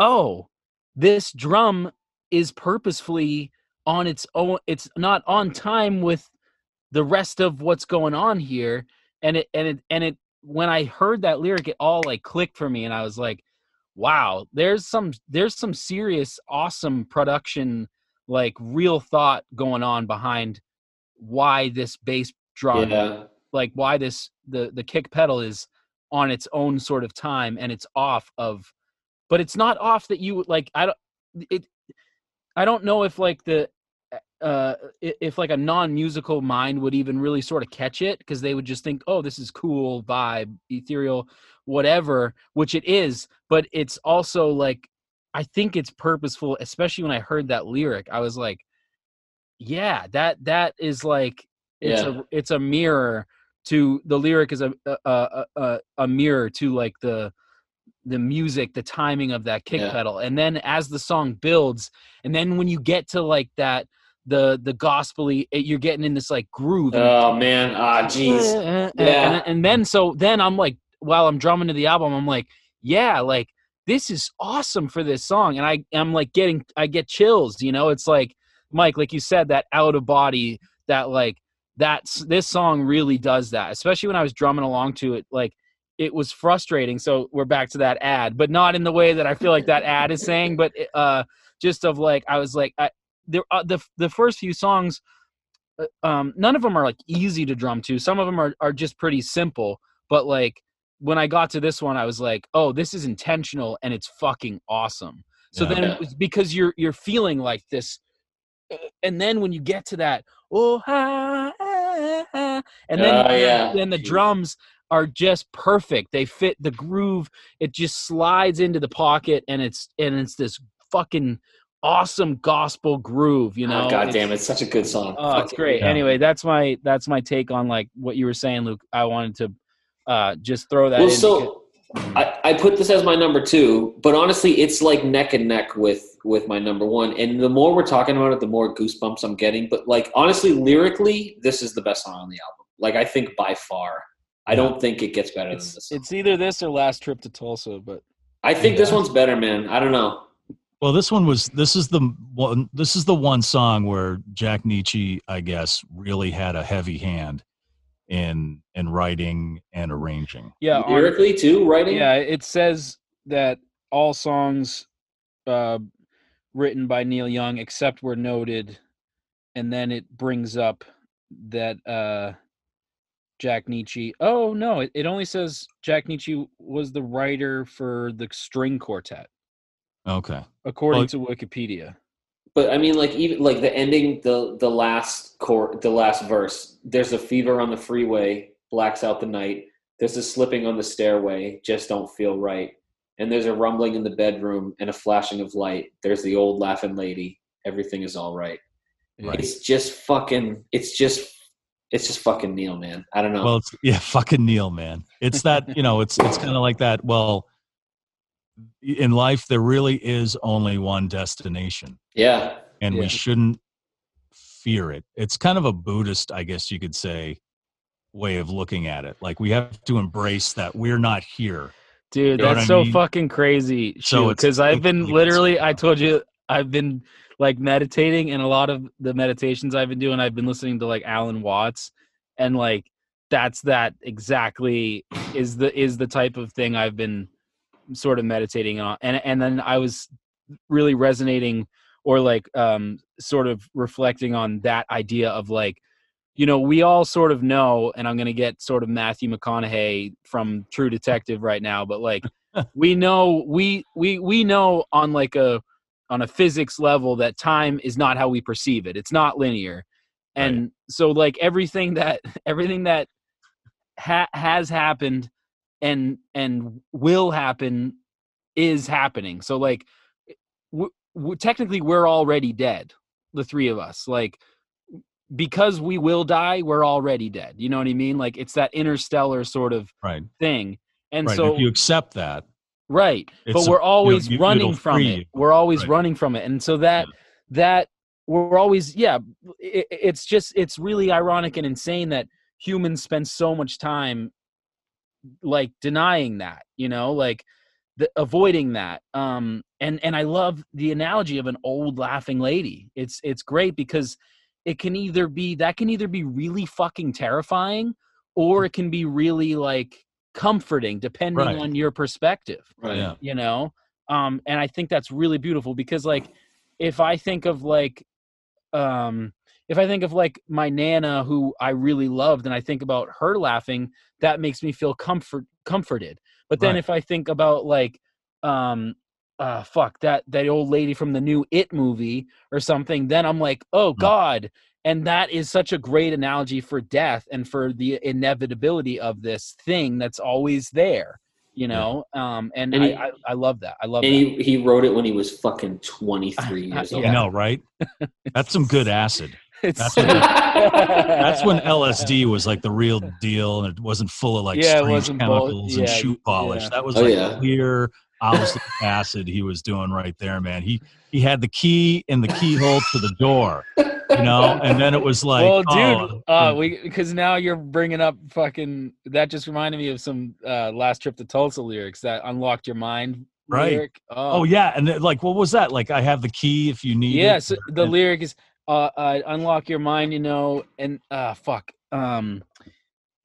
oh this drum is purposefully on its own it's not on time with the rest of what's going on here. And it and it and it when i heard that lyric it all like clicked for me and i was like wow there's some there's some serious awesome production like real thought going on behind why this bass drum yeah. like why this the the kick pedal is on its own sort of time and it's off of but it's not off that you like i don't it i don't know if like the uh if like a non-musical mind would even really sort of catch it because they would just think oh this is cool vibe ethereal whatever which it is but it's also like i think it's purposeful especially when i heard that lyric i was like yeah that that is like it's Yeah. a it's a mirror to the lyric is a a, a a a mirror to like the the music the timing of that kick Yeah. pedal and then as the song builds and then when you get to like that the the gospely it, you're getting in this like groove and oh man ah jeez Yeah. and, and then so then i'm like while i'm drumming to the album i'm like yeah like this is awesome for this song and i i'm like getting i get chills you know it's like mike like you said that out of body that like that's this song really does that especially when i was drumming along to it like it was frustrating. So we're back to that ad, but not in the way that I feel like that ad is saying, but uh, just of like I was like I, there uh, the the first few songs, uh, um, none of them are like easy to drum to. Some of them are are just pretty simple, but like when I got to this one, I was like, oh, this is intentional and it's fucking awesome. So Yeah. then it was because you're you're feeling like this, uh, and then when you get to that, oh, ha, ah, and then Oh, yeah. then the drums are just perfect. They fit the groove. It just slides into the pocket, and it's and it's this fucking awesome gospel groove. You know, oh, God It's- damn, it's such a good song. Oh, it's great. Yeah. Anyway, that's my that's my take on like what you were saying, Luke. I wanted to uh just throw that Well, in. so I, I put this as my number two, but honestly, it's like neck and neck with with my number one. And the more we're talking about it, the more goosebumps I'm getting. But like honestly, lyrically, this is the best song on the album. Like I think by far. I don't think it gets better than it's this. Song. it's either this or last trip to Tulsa, but I think this one's better, man. I don't know. Well, this one was. This is the one. This is the one song where Jack Nitzsche, I guess, really had a heavy hand in in writing and arranging. yeah, Lyrically too, writing. yeah, it says that all songs uh written by Neil Young except were noted, and then it brings up that uh Jack Nitzsche. Oh no, it, it only says Jack Nitzsche was the writer for the string quartet, Okay. according Well- to Wikipedia. But I mean, like even like the ending, the the last chord, the last verse. There's a fever on the freeway, blacks out the night. There's a slipping on the stairway, just don't feel right. And there's a rumbling in the bedroom and a flashing of light. There's the old laughing lady. Everything is all right. Right. It's just fucking. It's just. It's just fucking Neil, man. I don't know. Well, it's, yeah, fucking Neil, man. It's that you know, it's it's kind of like that. Well, in life, there really is only one destination, yeah, and Yeah. we shouldn't fear it. It's kind of a Buddhist, I guess you could say, way of looking at it. Like we have to embrace that we're not here. Dude, You know that's so mean? fucking crazy. So because I've been literally, I told you, I've been like meditating, and a lot of the meditations I've been doing, I've been listening to like Alan Watts, and like that's that exactly is the is the type of thing I've been sort of meditating on, and and then I was really resonating or like um sort of reflecting on that idea of like you know, we all sort of know, and I'm going to get sort of Matthew McConaughey from True Detective right now, but like we know, we we we know on like a on a physics level that time is not how we perceive it. It's not linear, and so like everything that everything that ha- has happened and and will happen is happening. So like, eh, w- w- technically, we're already dead, the three of us. Like because we will die, we're already dead. You know what I mean? Like it's that interstellar sort of Right. thing. And right. so if you accept that, right, but we're you know, always you- running from free it. We're always Right. running from it. And so that that we're always yeah, it, it's just it's really ironic and insane that humans spend so much time like denying that, you know, like the, avoiding that. Um and and I love the analogy of an old laughing lady. It's it's great because it can either be that can either be really fucking terrifying or it can be really like comforting depending Right. on your perspective right. Yeah. you know um and i think that's really beautiful because like if i think of like um if i think of like my nana who i really loved and i think about her laughing that makes me feel comfort comforted but then Right. if i think about like um uh fuck that that old lady from the new it movie or something then i'm like oh god and that is such a great analogy for death and for the inevitability of this thing that's always there you know um and, And I, he- I i love that i love And that he, he wrote it when he was fucking 23 years old. I know, right? That's some good acid. It's That's when- That's when LSD was like the real deal, and it wasn't full of like Yeah, it strange wasn't chemicals and yeah, shoe polish. yeah. That was Oh, like yeah. clear owsley acid he was doing right there, man. He he had the key in the keyhole to the door, you know, and then it was like, well, dude, oh, uh, we because now you're bringing up fucking. That just reminded me of some uh, last trip to Tulsa lyrics that unlocked your mind. Right. Lyric. oh yeah, and like what was that? Like I have the key if you need yeah. it. So the And- lyric is uh, uh, unlock your mind, you know, and uh, fuck. Um,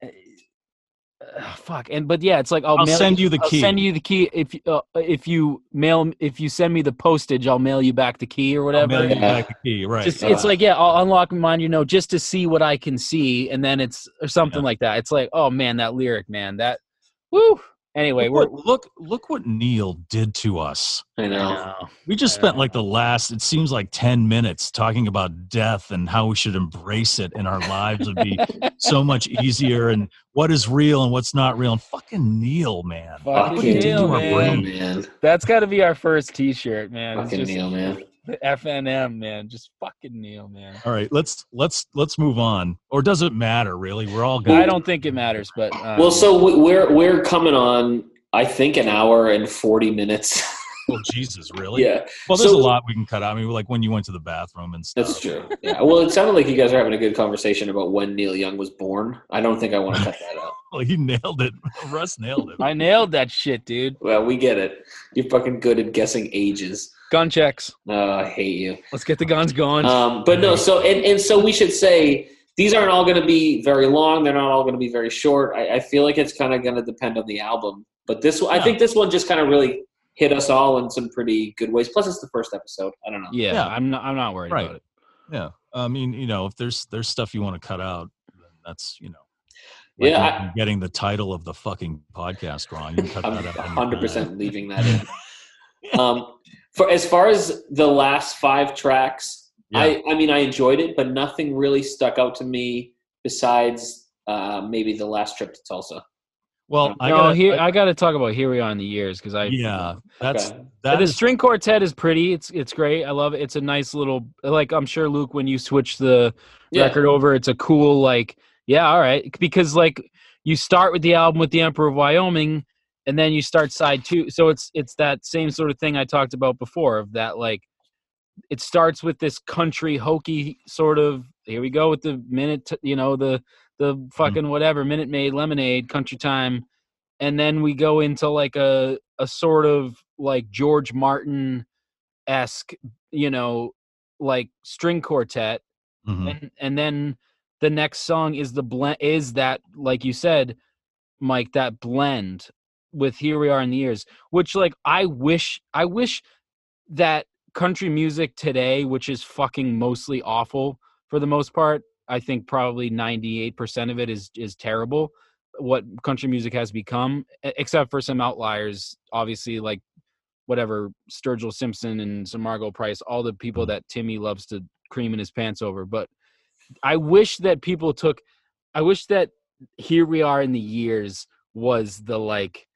uh, fuck. And but yeah, it's like I'll, I'll mail send you the I'll key. send you the key if you- uh, if you mail if you send me the postage, I'll mail you back the key or I'll whatever. mail you Yeah. back the key, right? Just Uh, it's like yeah, I'll unlock mine, you know, just to see what I can see, and then it's or something Yeah. like that. It's like oh man, that lyric, man, that woo. Anyway, look, we're what, look look what Neil did to us. I I know. know. We just I spent know. like the last, it seems like 10 minutes talking about death and how we should embrace it and our lives would be so much easier and what is real and what's not real. And fucking Neil, man. Fucking what he did Neil, to our man. brain. man. That's got to be our first T-shirt, man. It's Fucking just Neil, man. the FNM, man. Just fucking Neil, man. All right, let's let's let's move on. Or does it matter really? We're all good. I don't think it matters, but um, Well, so we- we're we're coming on. I think an hour and forty minutes. Oh Jesus, really? yeah, Well, there's So- a lot we can cut out. I mean, like when you went to the bathroom and stuff. that's true. Yeah. Well, it sounded like you guys are having a good conversation about when Neil Young was born. I don't think I want to cut that out. Well, he nailed it. Russ nailed it. I nailed that shit, dude. Well, we get it. You're fucking good at guessing ages. Gun checks. Oh, I hate you. Let's get the guns going. Um, but no, so and, and so we should say these aren't all going to be very long. They're not all going to be very short. I, I feel like it's kind of going to depend on the album. But this, I think this one just kind of really hit us all in some pretty good ways. Plus, it's the first episode. I don't know. yeah, yeah. I'm not. I'm not worried Right. about it. Yeah. I mean, you know, if there's there's stuff you want to cut out, then that's you know. Like Yeah, I- getting the title of the fucking podcast wrong. You can cut I'm that out. Hundred percent leaving that in. um, for as far as the last five tracks, I I mean I enjoyed it, but nothing really stuck out to me besides uh, maybe the last trip to Tulsa. Well, I no, gotta, here I got to talk about here we are in the years because I yeah, that's Okay. that the is string quartet is pretty. It's it's great. I love it. It's a nice little like I'm sure Luke when you switch the Yeah. record over, it's a cool like yeah, all right because like you start with the album with the Emperor of Wyoming, and then you start side two. So it's it's that same sort of thing I talked about before of that like it starts with this country hokey sort of here we go with the minute you know the the fucking whatever Minute Maid lemonade country time and then we go into like a a sort of like George Martin esque you know like string quartet mhm. and and then the next song is the blend is that like you said mike that blend with here we are in the years which like i wish i wish that country music today which is fucking mostly awful for the most part i think probably 98% of it is is terrible what country music has become except for some outliers obviously like whatever sturgill simpson and some margo price all the people that timmy loves to cream in his pants over but i wish that people took i wish that here we are in the years was the like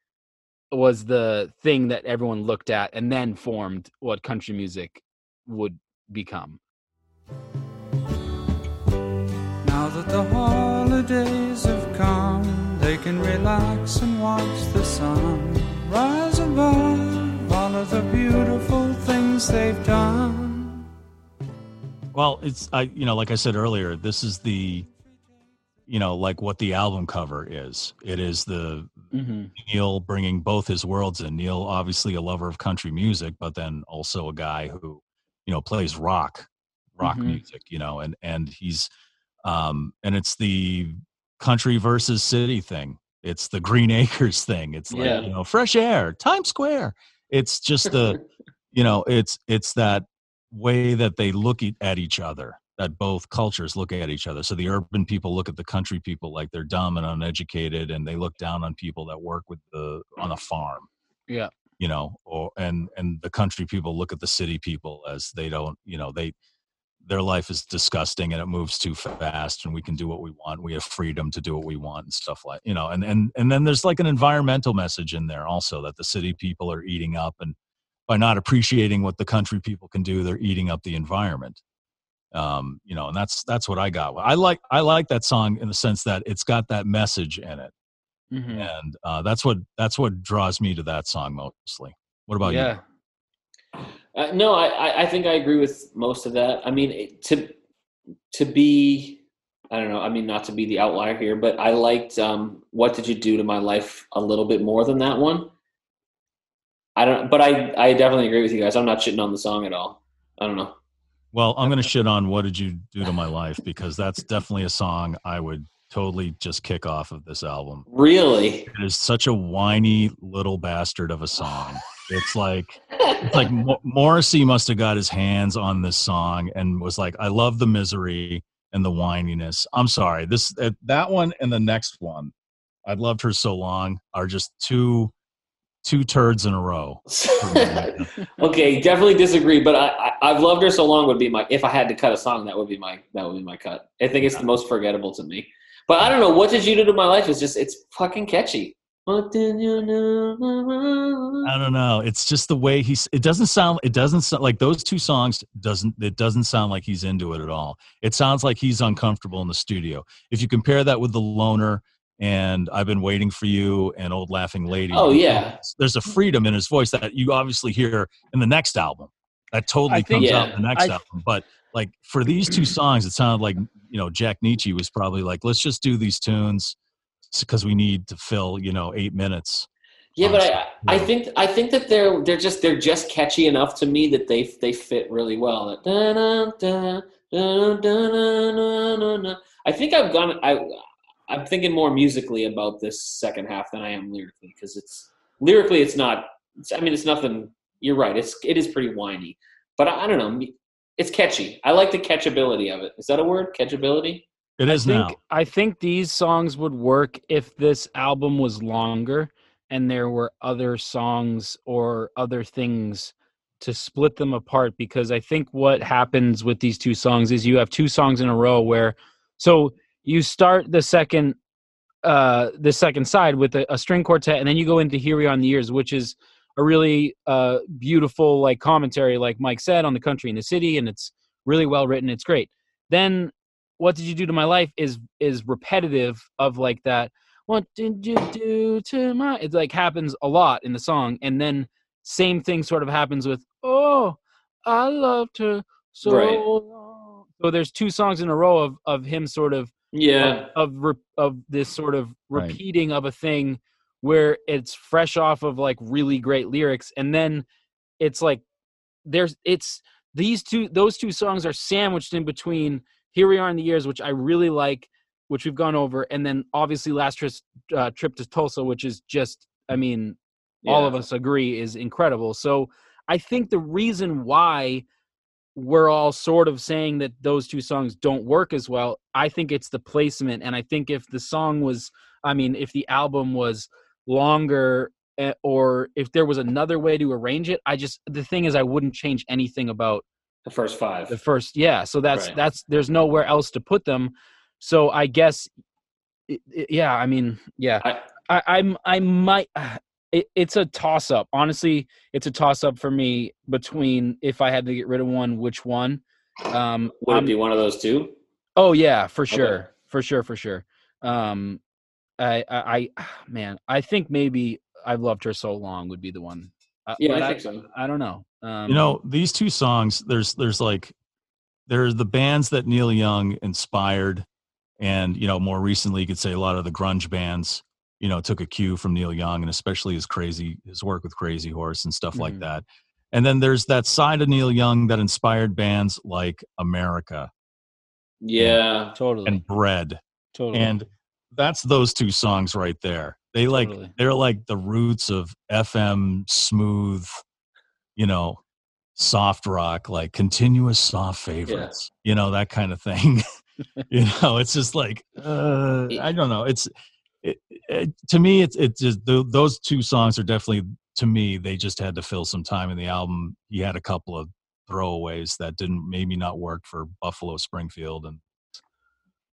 was the thing that everyone looked at and then formed what country music would become Now that the holidays have come, they can relax and watch the sun rise above all of the beautiful things they've done. Well, it's I you know, like I said earlier, this is the you know, like what the album cover is. It is the mm-hmm. Neil bringing both his worlds in. Neil, obviously a lover of country music, but then also a guy who, you know, plays rock, rock Mhm. music. You know, and and he's, um, and it's the country versus city thing. It's the Green Acres thing. It's like Yeah. you know, fresh air, Times Square. It's just the, you know, it's it's that way that they look at each other that both cultures look at each other. So the urban people look at the country people like they're dumb and uneducated and they look down on people that work with the on a farm Yeah. you know or and and the country people look at the city people as they don't you know they their life is disgusting and it moves too fast and we can do what we want. We have freedom to do what we want and stuff like you know and and and then there's like an environmental message in there also that the city people are eating up and by not appreciating what the country people can do they're eating up the environment um you know and that's that's what i got i like i like that song in the sense that it's got that message in it Mm-hmm. and uh that's what that's what draws me to that song mostly what about yeah Uh, no, I, I- I think I agree with most of that. I mean, it- to to be, I don't know. I mean, not to be the outlier here, but I liked um, "What Did You Do to My Life" a little bit more than that one. I don't, but I I definitely agree with you guys. I'm not shitting on the song at all. I don't know. Well, I'm going to shit on "What Did You Do to My Life" because that's definitely a song I would totally just kick off of this album. Really? It is such a whiny little bastard of a song. It's like it's like Mo- Morrissey must have got his hands on this song and was like, "I love the misery and the whininess." I'm sorry, this uh, that one and the next one, "I loved her so long," are just two two turds in a row. okay, definitely disagree. But I, I, I've loved her so long would be my. If I had to cut a song, that would be my. That would be my cut. I think it's the most forgettable to me. But I don't know. What did you do to my life? It's just it's fucking catchy. What did you do? I don't know. It's just the way he's. It doesn't sound. It doesn't sound like those two songs. Doesn't it doesn't sound like he's into it at all. It sounds like he's uncomfortable in the studio. If you compare that with the loner and I've been waiting for you and old laughing lady. Oh yeah, there's a freedom in his voice that you obviously hear in the next album. That totally think- comes Yeah. out in the next I- album. But like for these two songs, it sounded like you know Jack Nitzsche was probably like, let's just do these tunes because we need to fill you know eight minutes. yeah. But I, I think I think that they're they're just they're just catchy enough to me that they they fit really well. I think I've gone. I I'm thinking more musically about this second half than I am lyrically because it's lyrically it's not. It's, I mean, it's nothing. You're right. It's it is pretty whiny, but I, I don't know. It's catchy. I like the catchability of it. Is that a word? Catchability? It is I now. I think these songs would work if this album was longer and there were other songs or other things to split them apart because I think what happens with these two songs is you have two songs in a row where so you start the second uh the second side with a, a string quartet and then you go into Here We Are in the Years which is a really uh beautiful like commentary like Mike said on the country and the city and it's really well written it's great then what did you do to my life is is repetitive of like that what did you do to my it like happens a lot in the song and then same thing sort of happens with oh i loved her so Right. long so there's two songs in a row of of him sort of Yeah. of of, of this sort of Right. repeating of a thing where it's fresh off of like really great lyrics and then it's like there's it's these two those two songs are sandwiched in between here we are in the years which i really like which we've gone over and then obviously last trip, uh, trip to tulsa which is just i mean all of us agree is incredible so i think the reason why we're all sort of saying that those two songs don't work as well i think it's the placement and i think if the song was i mean if the album was longer eh, or if there was another way to arrange it i just the thing is i wouldn't change anything about The first five. the first yeah so that's Right. that's there's nowhere else to put them so i guess yeah i mean yeah I- I, i'm i might it, it's a toss up honestly it's a toss up for me between if i had to get rid of one which one um Would I'm- it be one of those two? oh yeah for Okay. sure for sure for sure um I, I i man i think maybe i've loved her so long would be the one Uh, Yeah, but I think so. I don't know um you know these two songs there's there's like there's the bands that neil young inspired and you know more recently you could say a lot of the grunge bands you know took a cue from neil young and especially his crazy his work with crazy horse and stuff like Mhm. that. And then there's that side of neil young that inspired bands like america Yeah. totally. and bread. Totally. And that's those two songs right there. They like Totally. they're like the roots of fm smooth you know soft rock like continuous soft favorites you know that kind of thing. You know it's just like uh, i don't know. It's it, it, to me it's it's just th- those two songs are definitely to me they just had to fill some time in the album he had a couple of throwaways that didn't maybe not work for buffalo springfield and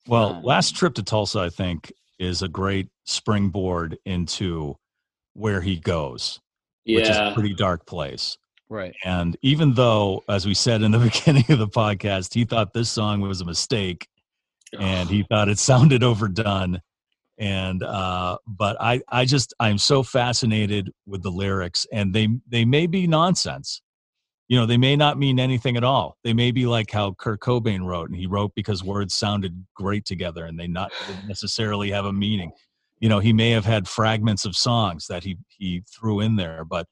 well, last trip to Tulsa, I think, is a great springboard into where he goes, which is a Yeah. pretty dark place. right And even though, as we said in the beginning of the podcast, he thought this song was a mistake and he thought it sounded overdone. And uh, but I, I just I'm so fascinated with the lyrics, and they they may be nonsense. You know, they may not mean anything at all. They may be like how Kurt Cobain wrote, and he wrote because words sounded great together, and they not necessarily have a meaning. You know, he may have had fragments of songs that he he threw in there, but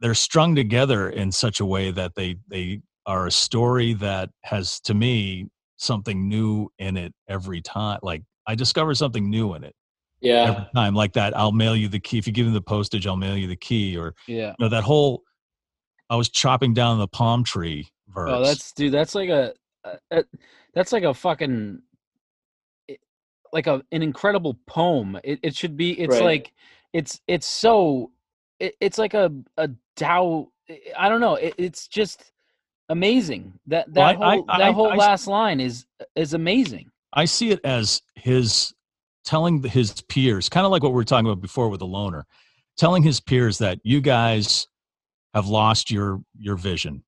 they're strung together in such a way that they they are a story that has to me something new in it every time like I discover something new in it Yeah. every time. Like that, I'll mail you the key. If you give me the postage, I'll mail you the key. Or Yeah. you know that whole. I was chopping down the palm tree oh, verse. Oh, that's dude. That's like a, a, that's like a fucking, like a an incredible poem. It it should be. It's Right. like, it's it's so, it, it's like a a Tao. I don't know. It, it's just amazing. That that Well, whole I- that I- whole I- last line is is amazing. I see it as his telling his peers, kind of like what we were talking about before with the loner, telling his peers that you guys have lost your your vision.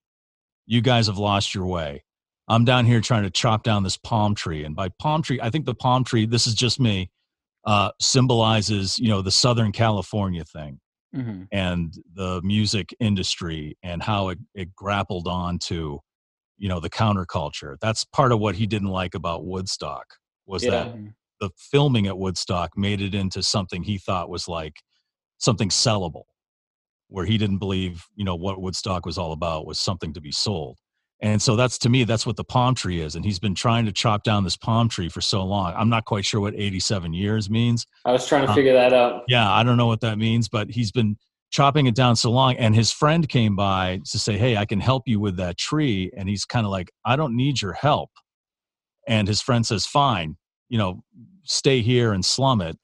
You guys have lost your way. I'm down here trying to chop down this palm tree, and by palm tree, I think the palm tree. This is just me. Uh, symbolizes you know the Southern California thing hmm and the music industry and how it, it grappled onto you know the counterculture that's part of what he didn't like about woodstock was Yeah. that the filming at woodstock made it into something he thought was like something sellable where he didn't believe you know what woodstock was all about was something to be sold and so that's to me that's what the palm tree is and he's been trying to chop down this palm tree for so long i'm not quite sure what 87 years means I was trying to Uh, figure that out. yeah, I don't know what that means, but he's been chopping it down so long. And his friend came by to say, Hey, I can help you with that tree. And he's kind of like, I don't need your help. And his friend says, Fine, you know, stay here and slum it.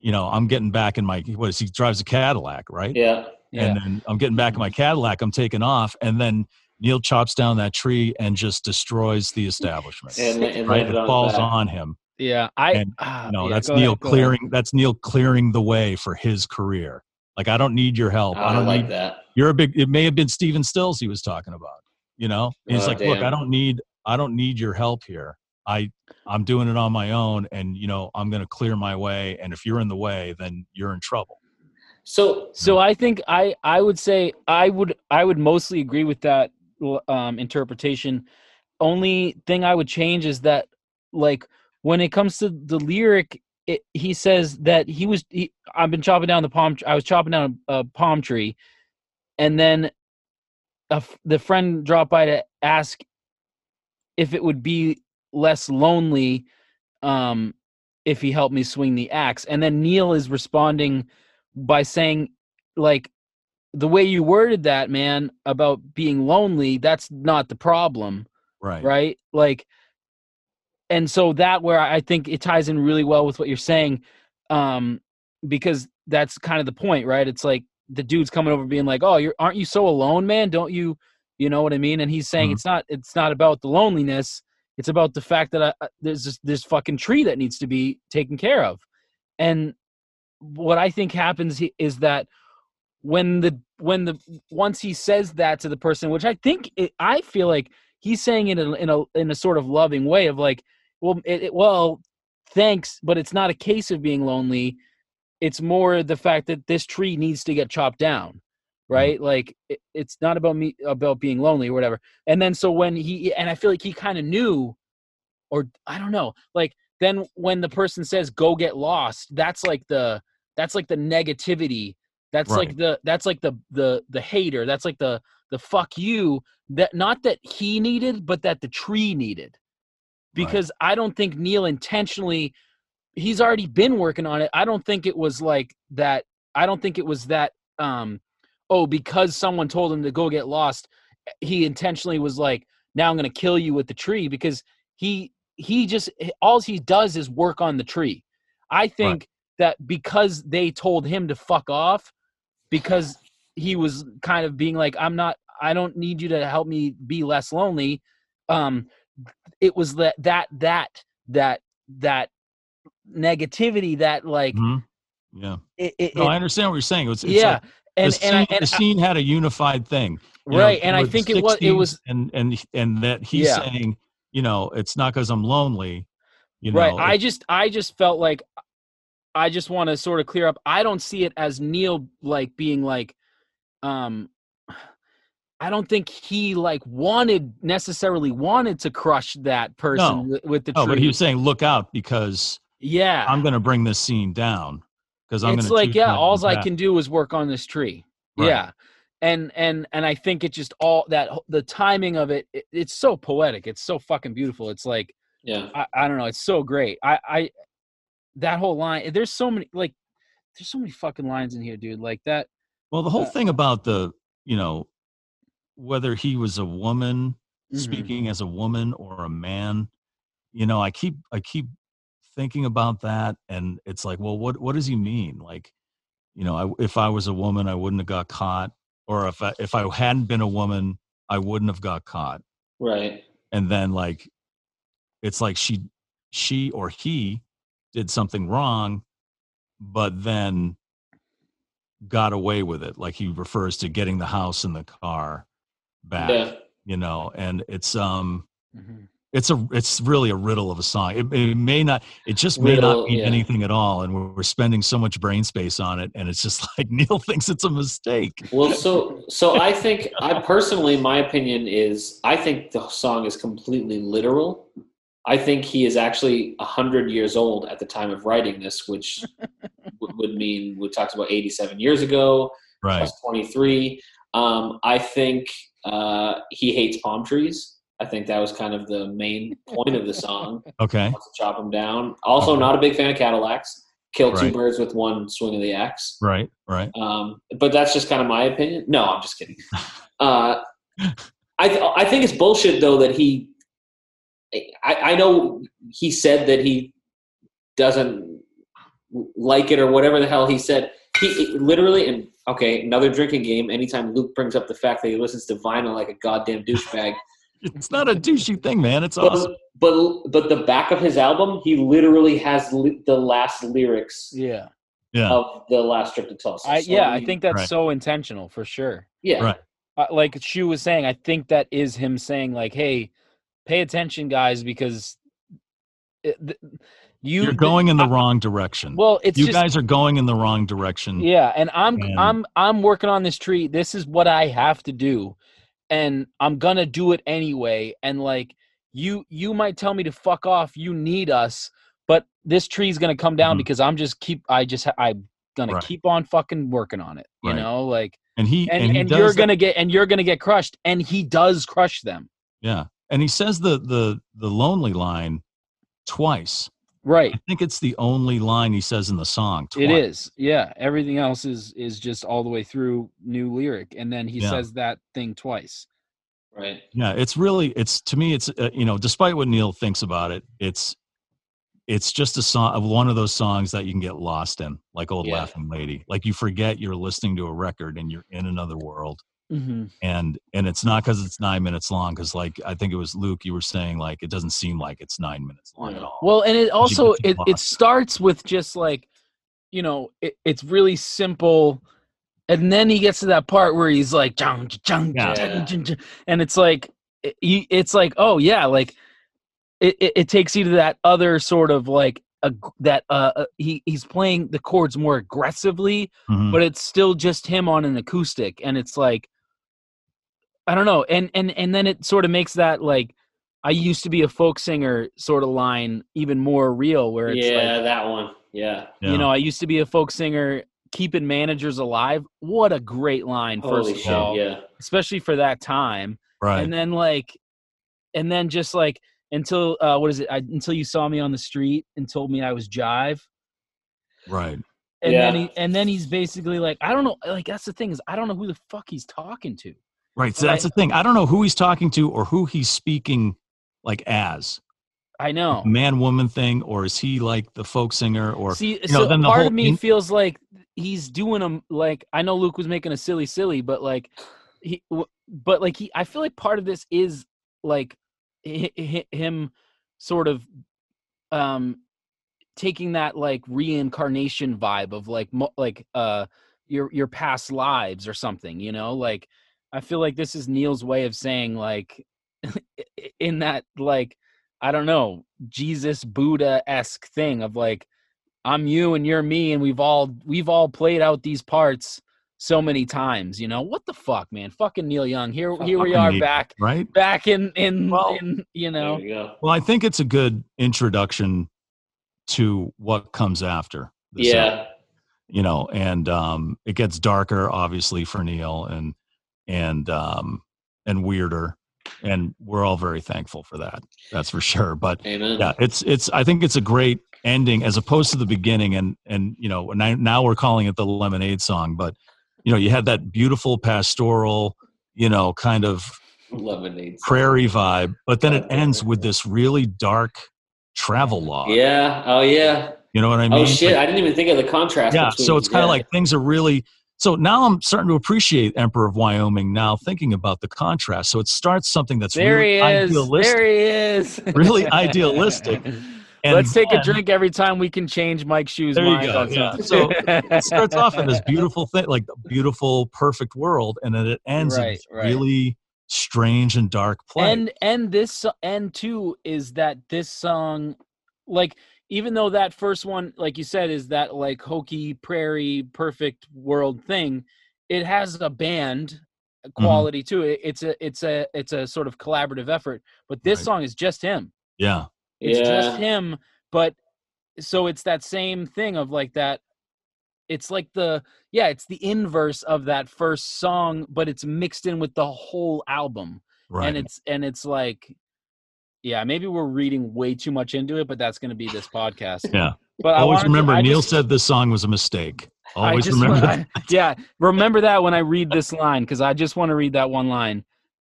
You know, I'm getting back in my, what is he drives a Cadillac, right? Yeah. Yeah. And then I'm getting back in my Cadillac, I'm taking off. And then Neil chops down that tree and just destroys the establishment. And, and right? landed It on falls back. on him. yeah. I. and, ah, No, yeah, that's Neil ahead. clearing. That's Neil clearing the way for his career. Like I don't need your help. I I don't like need. that. You're a big. It may have been Stephen Stills he was talking about. You know, he's Oh, like, look, I don't need. I don't need your help here. I I'm doing it on my own, and you know I'm going to clear my way. And if you're in the way, then you're in trouble. So So I think I I would say I would I would mostly agree with that um, interpretation. Only thing I would change is that like when it comes to the lyric, it, he says that he was he, I've been chopping down the palm. I was chopping down a, a palm tree, and then a the friend dropped by to ask if it would be less lonely um, if he helped me swing the axe. And then Neil is responding by saying, like, the way you worded that, man, about being lonely, that's not the problem, Right. right? Like, and so that where I think it ties in really well with what you're saying, um, because that's kind of the point, right? It's like the dude's coming over being like, "Oh, you're aren't you so alone, man? Don't you, you know what I mean?" And he's saying Mhm. it's not it's not about the loneliness, it's about the fact that I, I- there's this, this fucking tree that needs to be taken care of, and what I think happens is that when the when the once he says that to the person, which I think it, I feel like he's saying it in a, in a in a sort of loving way of like, well, it, it- well, thanks, but it's not a case of being lonely. It's more the fact that this tree needs to get chopped down, mm-hmm. right? Like it, it's not about me about being lonely or whatever. And then so when he and I feel like he kind of knew, or I don't know, like then when the person says go get lost, that's like the that's like the negativity. That's like the that's like the the the hater. That's like the the fuck you that not that he needed, but that the tree needed. Because I don't think Neil intentionally he's already been working on it. I don't think it was like that. I don't think it was that um oh, because someone told him to go get lost, he intentionally was like, now I'm gonna kill you with the tree because he he just all he does is work on the tree. I think that because they told him to fuck off, because he was kind of being like, I'm not I don't need you to help me be less lonely. Um it was that that that that that negativity that like Mhm. Yeah. it, it, No, it- I understand what you're saying. It's, it's yeah like and the and I, scene, and the I- scene had a unified thing. you know, right and i think it was it was and and and that he's Yeah. saying you know it's not because i'm lonely you know right i just i just felt like i just want to sort of clear up i don't see it as neil like being like um i don't think he like wanted necessarily wanted to crush that person No. with, with the no, tree but he was saying look out because yeah i'm going to bring this scene down because i'm it's going to like yeah all i can do is work on this tree Right. yeah and and and i think it just all that the timing of it, it it's so poetic it's so fucking beautiful it's like yeah, I, I don't know it's so great i i that whole line. There's so many like there's so many fucking lines in here, dude. Like that. Well, the whole Uh, thing about the, you know, whether he was a woman Mhm. speaking as a woman or a man, you know, I keep I keep thinking about that, and it's like, well, what what does he mean? Like, you know, I, if I was a woman, I wouldn't have got caught, or if I, if I hadn't been a woman, I wouldn't have got caught. Right. And then like, it's like she she or he did something wrong, but then got away with it. Like he refers to getting the house and the car back, Yeah. you know, and it's um Mhm. it's a it's really a riddle of a song. It, it may not it just may Riddle, not mean yeah. anything at all, and we're, we're spending so much brain space on it, and it's just like Neil thinks it's a mistake. Well, so so I think I personally, my opinion is I think the song is completely literal. I think he is actually hundred years old at the time of writing this, which w- would mean we talked about eighty-seven years ago Right. plus twenty-three. Um, I think uh, he hates palm trees. I think that was kind of the main point of the song. Okay. Wants to chop them down. Also, not a big fan of Cadillacs. Kill two Right. birds with one swing of the axe. Right. Right. Um, but that's just kind of my opinion. No, I'm just kidding. Uh, I th- I think it's bullshit though that he. I, I know he said that he doesn't like it or whatever the hell he said. He it literally and okay, another drinking game. Anytime Luke brings up the fact that he listens to vinyl like a goddamn douchebag, It's not a douchey thing, man. It's awesome. but but but the back of his album, he literally has li- the last lyrics Yeah. Yeah. of the last trip to Tulsa. I So, yeah, I mean, think that's Right. so intentional for sure. yeah, Right. uh, like Shu was saying, I think that is him saying like, "Hey, pay attention, guys, because it, th- you You're going in the I- wrong direction. well. It's you just guys are going in the wrong direction. yeah, and I'm And- I'm I'm working on this tree. This is what I have to do, and I'm gonna do it anyway. And like you, you might tell me to fuck off. You need us, but this tree's gonna come down Mhm. because I'm just keep. I just I'm gonna Right. keep on fucking working on it. You Right. know, like And he and he and, you're that- gonna get and you're gonna get crushed, and he does crush them. yeah. And he says the the the lonely line twice. Right. I think it's the only line he says in the song. Twice. It is. Yeah. Everything else is is just all the way through new lyric, and then he Yeah. says that thing twice. right. Yeah, it's really it's to me it's uh, you know despite what Neil thinks about it, it's it's just a song of one of those songs that you can get lost in, like Old Yeah. Laughing Lady. Like you forget you're listening to a record and you're in another world. Mm-hmm. And and it's not because it's nine minutes long. Because like I think it was Luke, you were saying like it doesn't seem like it's nine minutes long at all. Well, and it also it, the it starts with just like, you know, it, it's really simple, and then he gets to that part where he's like, "Chung, chung, Yeah. chung, chung, chung," and it's like, it, it's like, oh yeah, like it, it, it takes you to that other sort of like a, that uh uh, he he's playing the chords more aggressively, Mhm. but it's still just him on an acoustic and it's like i don't know and and and then it sort of makes that like i used to be a folk singer sort of line even more real where it's Yeah, like that one. Yeah. Yeah. you know i used to be a folk singer keeping managers alive what a great line first of shit. all Yeah. especially for that time right. and then like and then just like until uh what is it I, until you saw me on the street and told me i was jive right. and Yeah. then he and then he's basically like i don't know like that's the thing is i don't know who the fuck he's talking to Right. So that's the thing. I don't know who he's talking to or who he's speaking like as i know man woman thing, or is he like the folk singer or see you know, so then the part whole of me feels like he's doing them like i know luke was making a silly silly but like he but like he i feel like part of this is like hi- hi- him sort of um taking that like reincarnation vibe of like mo- like uh your your past lives or something you know like i feel like this is neil's way of saying like in that like i don't know jesus buddha-esque thing of like i'm you and you're me and we've all we've all played out these parts so many times you know what the fuck man fucking neil young here here we are back right? back in in, Well, in you know you. Well, I think it's a good introduction to what comes after. Yeah. album, you know, and um, it gets darker, obviously, for Neil, and and um, and weirder, and we're all very thankful for that. That's for sure. But Amen. yeah, it's it's. I think it's a great ending as opposed to the beginning and and you know now, now we're calling it the lemonade song but you know you had that beautiful pastoral you know kind of Lemonade. prairie vibe but then it ends with this really dark travel log Yeah. Oh yeah. you know what i mean Oh shit! Like, I didn't even think of the contrast. yeah so it's kind of yeah. like things are really so now i'm starting to appreciate emperor of wyoming now thinking about the contrast so it starts something that's There really he is. idealistic There he is. Really idealistic. and Let's take a drink every time we can change Mike's Shoe's There you go, yeah. So, it starts off in this beautiful thing, like beautiful, perfect world, and then it ends in Right, this right. really strange and dark place. and and this and too is that this song like even though that first one like you said is that like hokey prairie perfect world thing it has a band Mm-hmm. quality to it it's a it's a it's a sort of collaborative effort but this Right. song is just him yeah, it's just him but so it's that same thing of like that it's like the yeah it's the inverse of that first song but it's mixed in with the whole album right. and it's and it's like yeah maybe we're reading way too much into it but that's going to be this podcast yeah. but I Always wanted to- remember, I Neil just- said this song was a mistake. Always just remember wanna- that. yeah remember that when i read this line because i just want to read that one line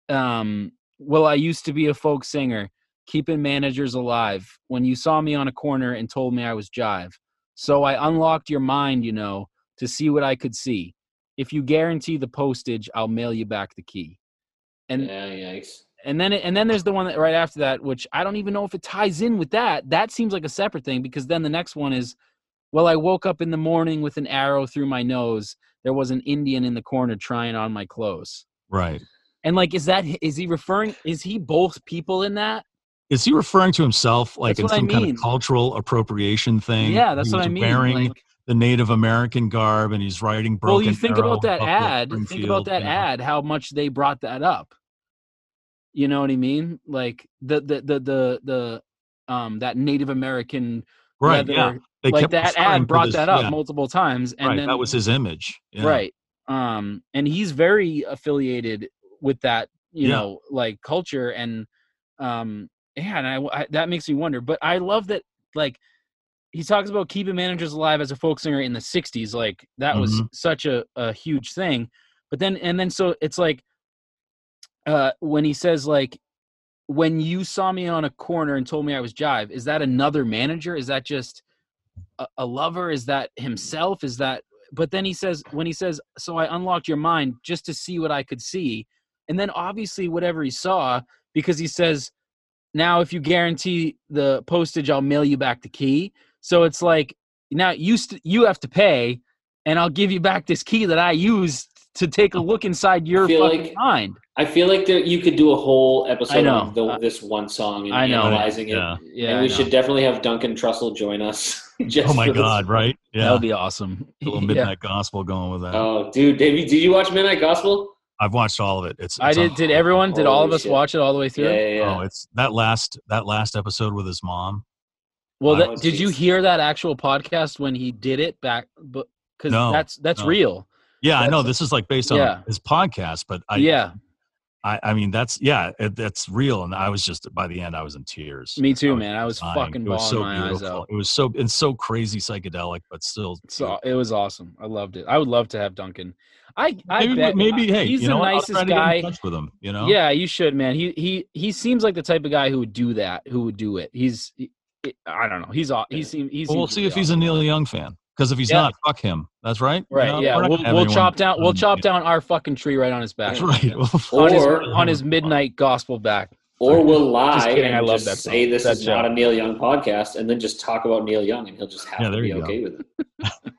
um well i used to be a folk singer keeping managers alive when you saw me on a corner and told me i was jive so i unlocked your mind you know to see what i could see if you guarantee the postage i'll mail you back the key and yeah, yikes. And then and then there's the one that right after that which i don't even know if it ties in with that that seems like a separate thing because then the next one is well i woke up in the morning with an arrow through my nose there was an indian in the corner trying on my clothes Right. and like is that is he referring is he both people in that Is he referring to himself like That's in what I some kind of cultural appropriation thing? yeah that's what i mean Wearing like the Native American garb, and he's writing broken. well you think about that ad think about that know? ad how much they brought that up you know what i mean like the the the the, the um that native american Right. leather- Yeah. They like that ad brought this- that up yeah, multiple times and right. then that was his image. Yeah. right um and he's very affiliated with that you Yeah. know like culture and um yeah and I, I that makes me wonder but i love that like he talks about keeping managers alive as a folk singer in the 60s like that was Mm-hmm. such a, a huge thing but then and then so it's like uh when he says like when you saw me on a corner and told me i was jive is that another manager? Is that just a, a lover? Is that himself? Is that but then he says when he says so i unlocked your mind just to see what i could see and then obviously whatever he saw because he says now if you guarantee the postage i'll mail you back the key. So it's like now you st- you have to pay and i'll give you back this key that i used to take a look inside your feel fucking like- mind I feel like there, you could do a whole episode of the, I- this one song and I know. analyzing it. Yeah. yeah and we should definitely have Duncan Trussell join us. Oh just Oh my for this. God! Right? Yeah. that would be awesome a little Yeah. midnight gospel going with that. Oh, dude, Davey, did you watch Midnight Gospel? I've watched all of it. It's, i did a- did everyone did all of us shit. watch it all the way through Yeah, yeah, yeah. Oh, it's that last that last episode with his mom. Well, Oh, that, did you hear that actual podcast when he did it back? But because No, that's that's no. real. Yeah, I know this is like based on Yeah. his podcast, but I yeah, I, I mean that's yeah, it, that's real, and I was just by the end I was in tears. me too, I man. I was dying. fucking was bawling so my eyes out. It was so it's so crazy psychedelic, but still. So it was awesome. I loved it. I would love to have Duncan. I I maybe, bet maybe hey, he's you the what? Nicest try to get in guy. touch with him. You know. Yeah, you should, man. He he he seems like the type of guy who would do that. Who would do it? He's he, I don't know. He's he seems he's. Well, we'll see if he's a Neil Young fan. Because if he's Yeah. not, fuck him. That's right. You Right. know, yeah. we're not We'll, we'll chop down. We'll chop yeah. down our fucking tree right on his back. That's right. On his on his midnight gospel back. Or we'll lie Just kidding, and I love just that say this that is not a Neil Young podcast, and then just talk about Neil Young, and he'll just have Yeah, to be you go. okay with it.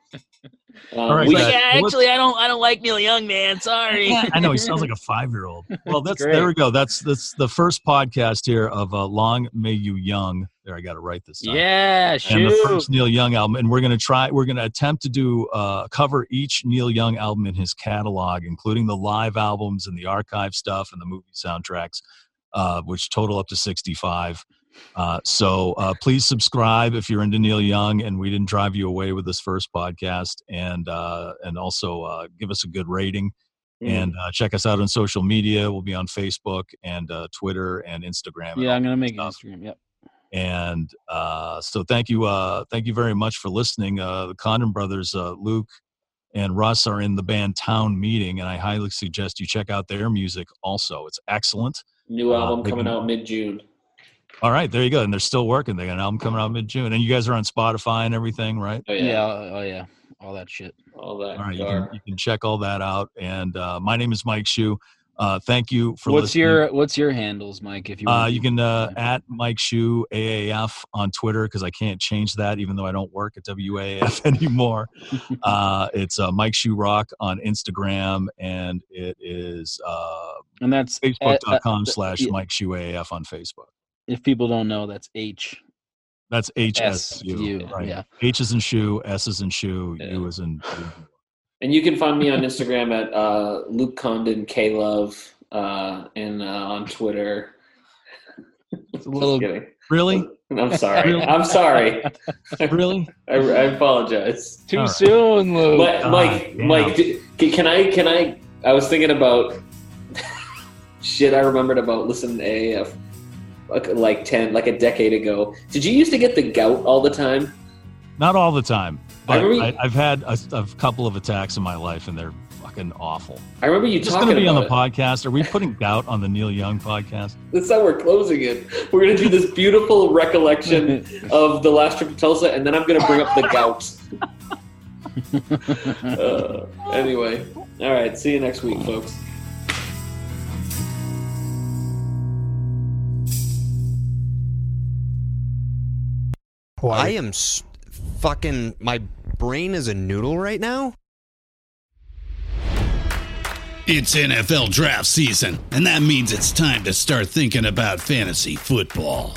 Um, All right, we Yeah, actually, I don't. I don't like Neil Young, man. Sorry. I know he sounds like a five-year-old. Well, that's great. there we go. That's that's the first podcast here of uh, "Long May You Young." There, I got to write this. Down. yeah, And the first Neil Young album, and we're going to try. We're going to attempt to do uh, cover each Neil Young album in his catalog, including the live albums and the archive stuff and the movie soundtracks, uh, which total up to sixty-five. Uh, so uh, please subscribe if you're into Neil Young, and we didn't drive you away with this first podcast, and uh, and also uh, give us a good rating Mm. and uh, check us out on social media. We'll be on Facebook and uh, Twitter and Instagram. and yeah, I'm gonna make stuff. Instagram. Yep. And uh, so thank you, uh, thank you very much for listening. Uh, the Condon brothers, uh, Luke and Russ, are in the band Town Meeting, and I highly suggest you check out their music. Also, it's excellent. New Uh, album they coming can- out mid June. All right, there you go. And they're still working. They got an album coming out mid June, and you guys are on Spotify and everything, right? Oh Yeah. yeah, oh yeah, all that shit. all that. All right, you can, you can check all that out. And uh, my name is Mike Shu. Uh, thank you for what's listening. your what's your handles, Mike? If you Uh, you can uh, at Mike Shu AAF on Twitter because I can't change that even though I don't work at WAAF anymore. uh, it's uh, Mike Shu Rock on Instagram and it is uh, and that's uh, Facebook.com slash. Mike Shu AAF on Facebook. if people don't know, that's H That's S HSU. U. Right. Yeah. H is in shoe, S is in shoe, U is in. And you can find me on Instagram at uh, Luke Condon K Love uh, and uh, on Twitter. It's a little Just kidding. Really? I'm sorry. Really? I'm sorry. Really? I, I apologize. too All right. soon, Luke. But Mike, damn. Mike, d- can can I? Can I? I was thinking about shit. I remembered about listening to AAF like, like ten, like a decade ago. Did you used to get the gout all the time? Not all the time. I But remember- I, I've had a, a couple of attacks in my life and they're fucking awful. I remember you just going to be on the it. podcast? Are we putting doubt on the Neil Young podcast? That's how we're closing it. We're gonna do this beautiful recollection of the last trip to Tulsa, and then I'm gonna bring up the gout. Uh, anyway, all right. See you next week, folks. I am s- fucking. My brain is a noodle right now. It's NFL draft season, and that means it's time to start thinking about fantasy football.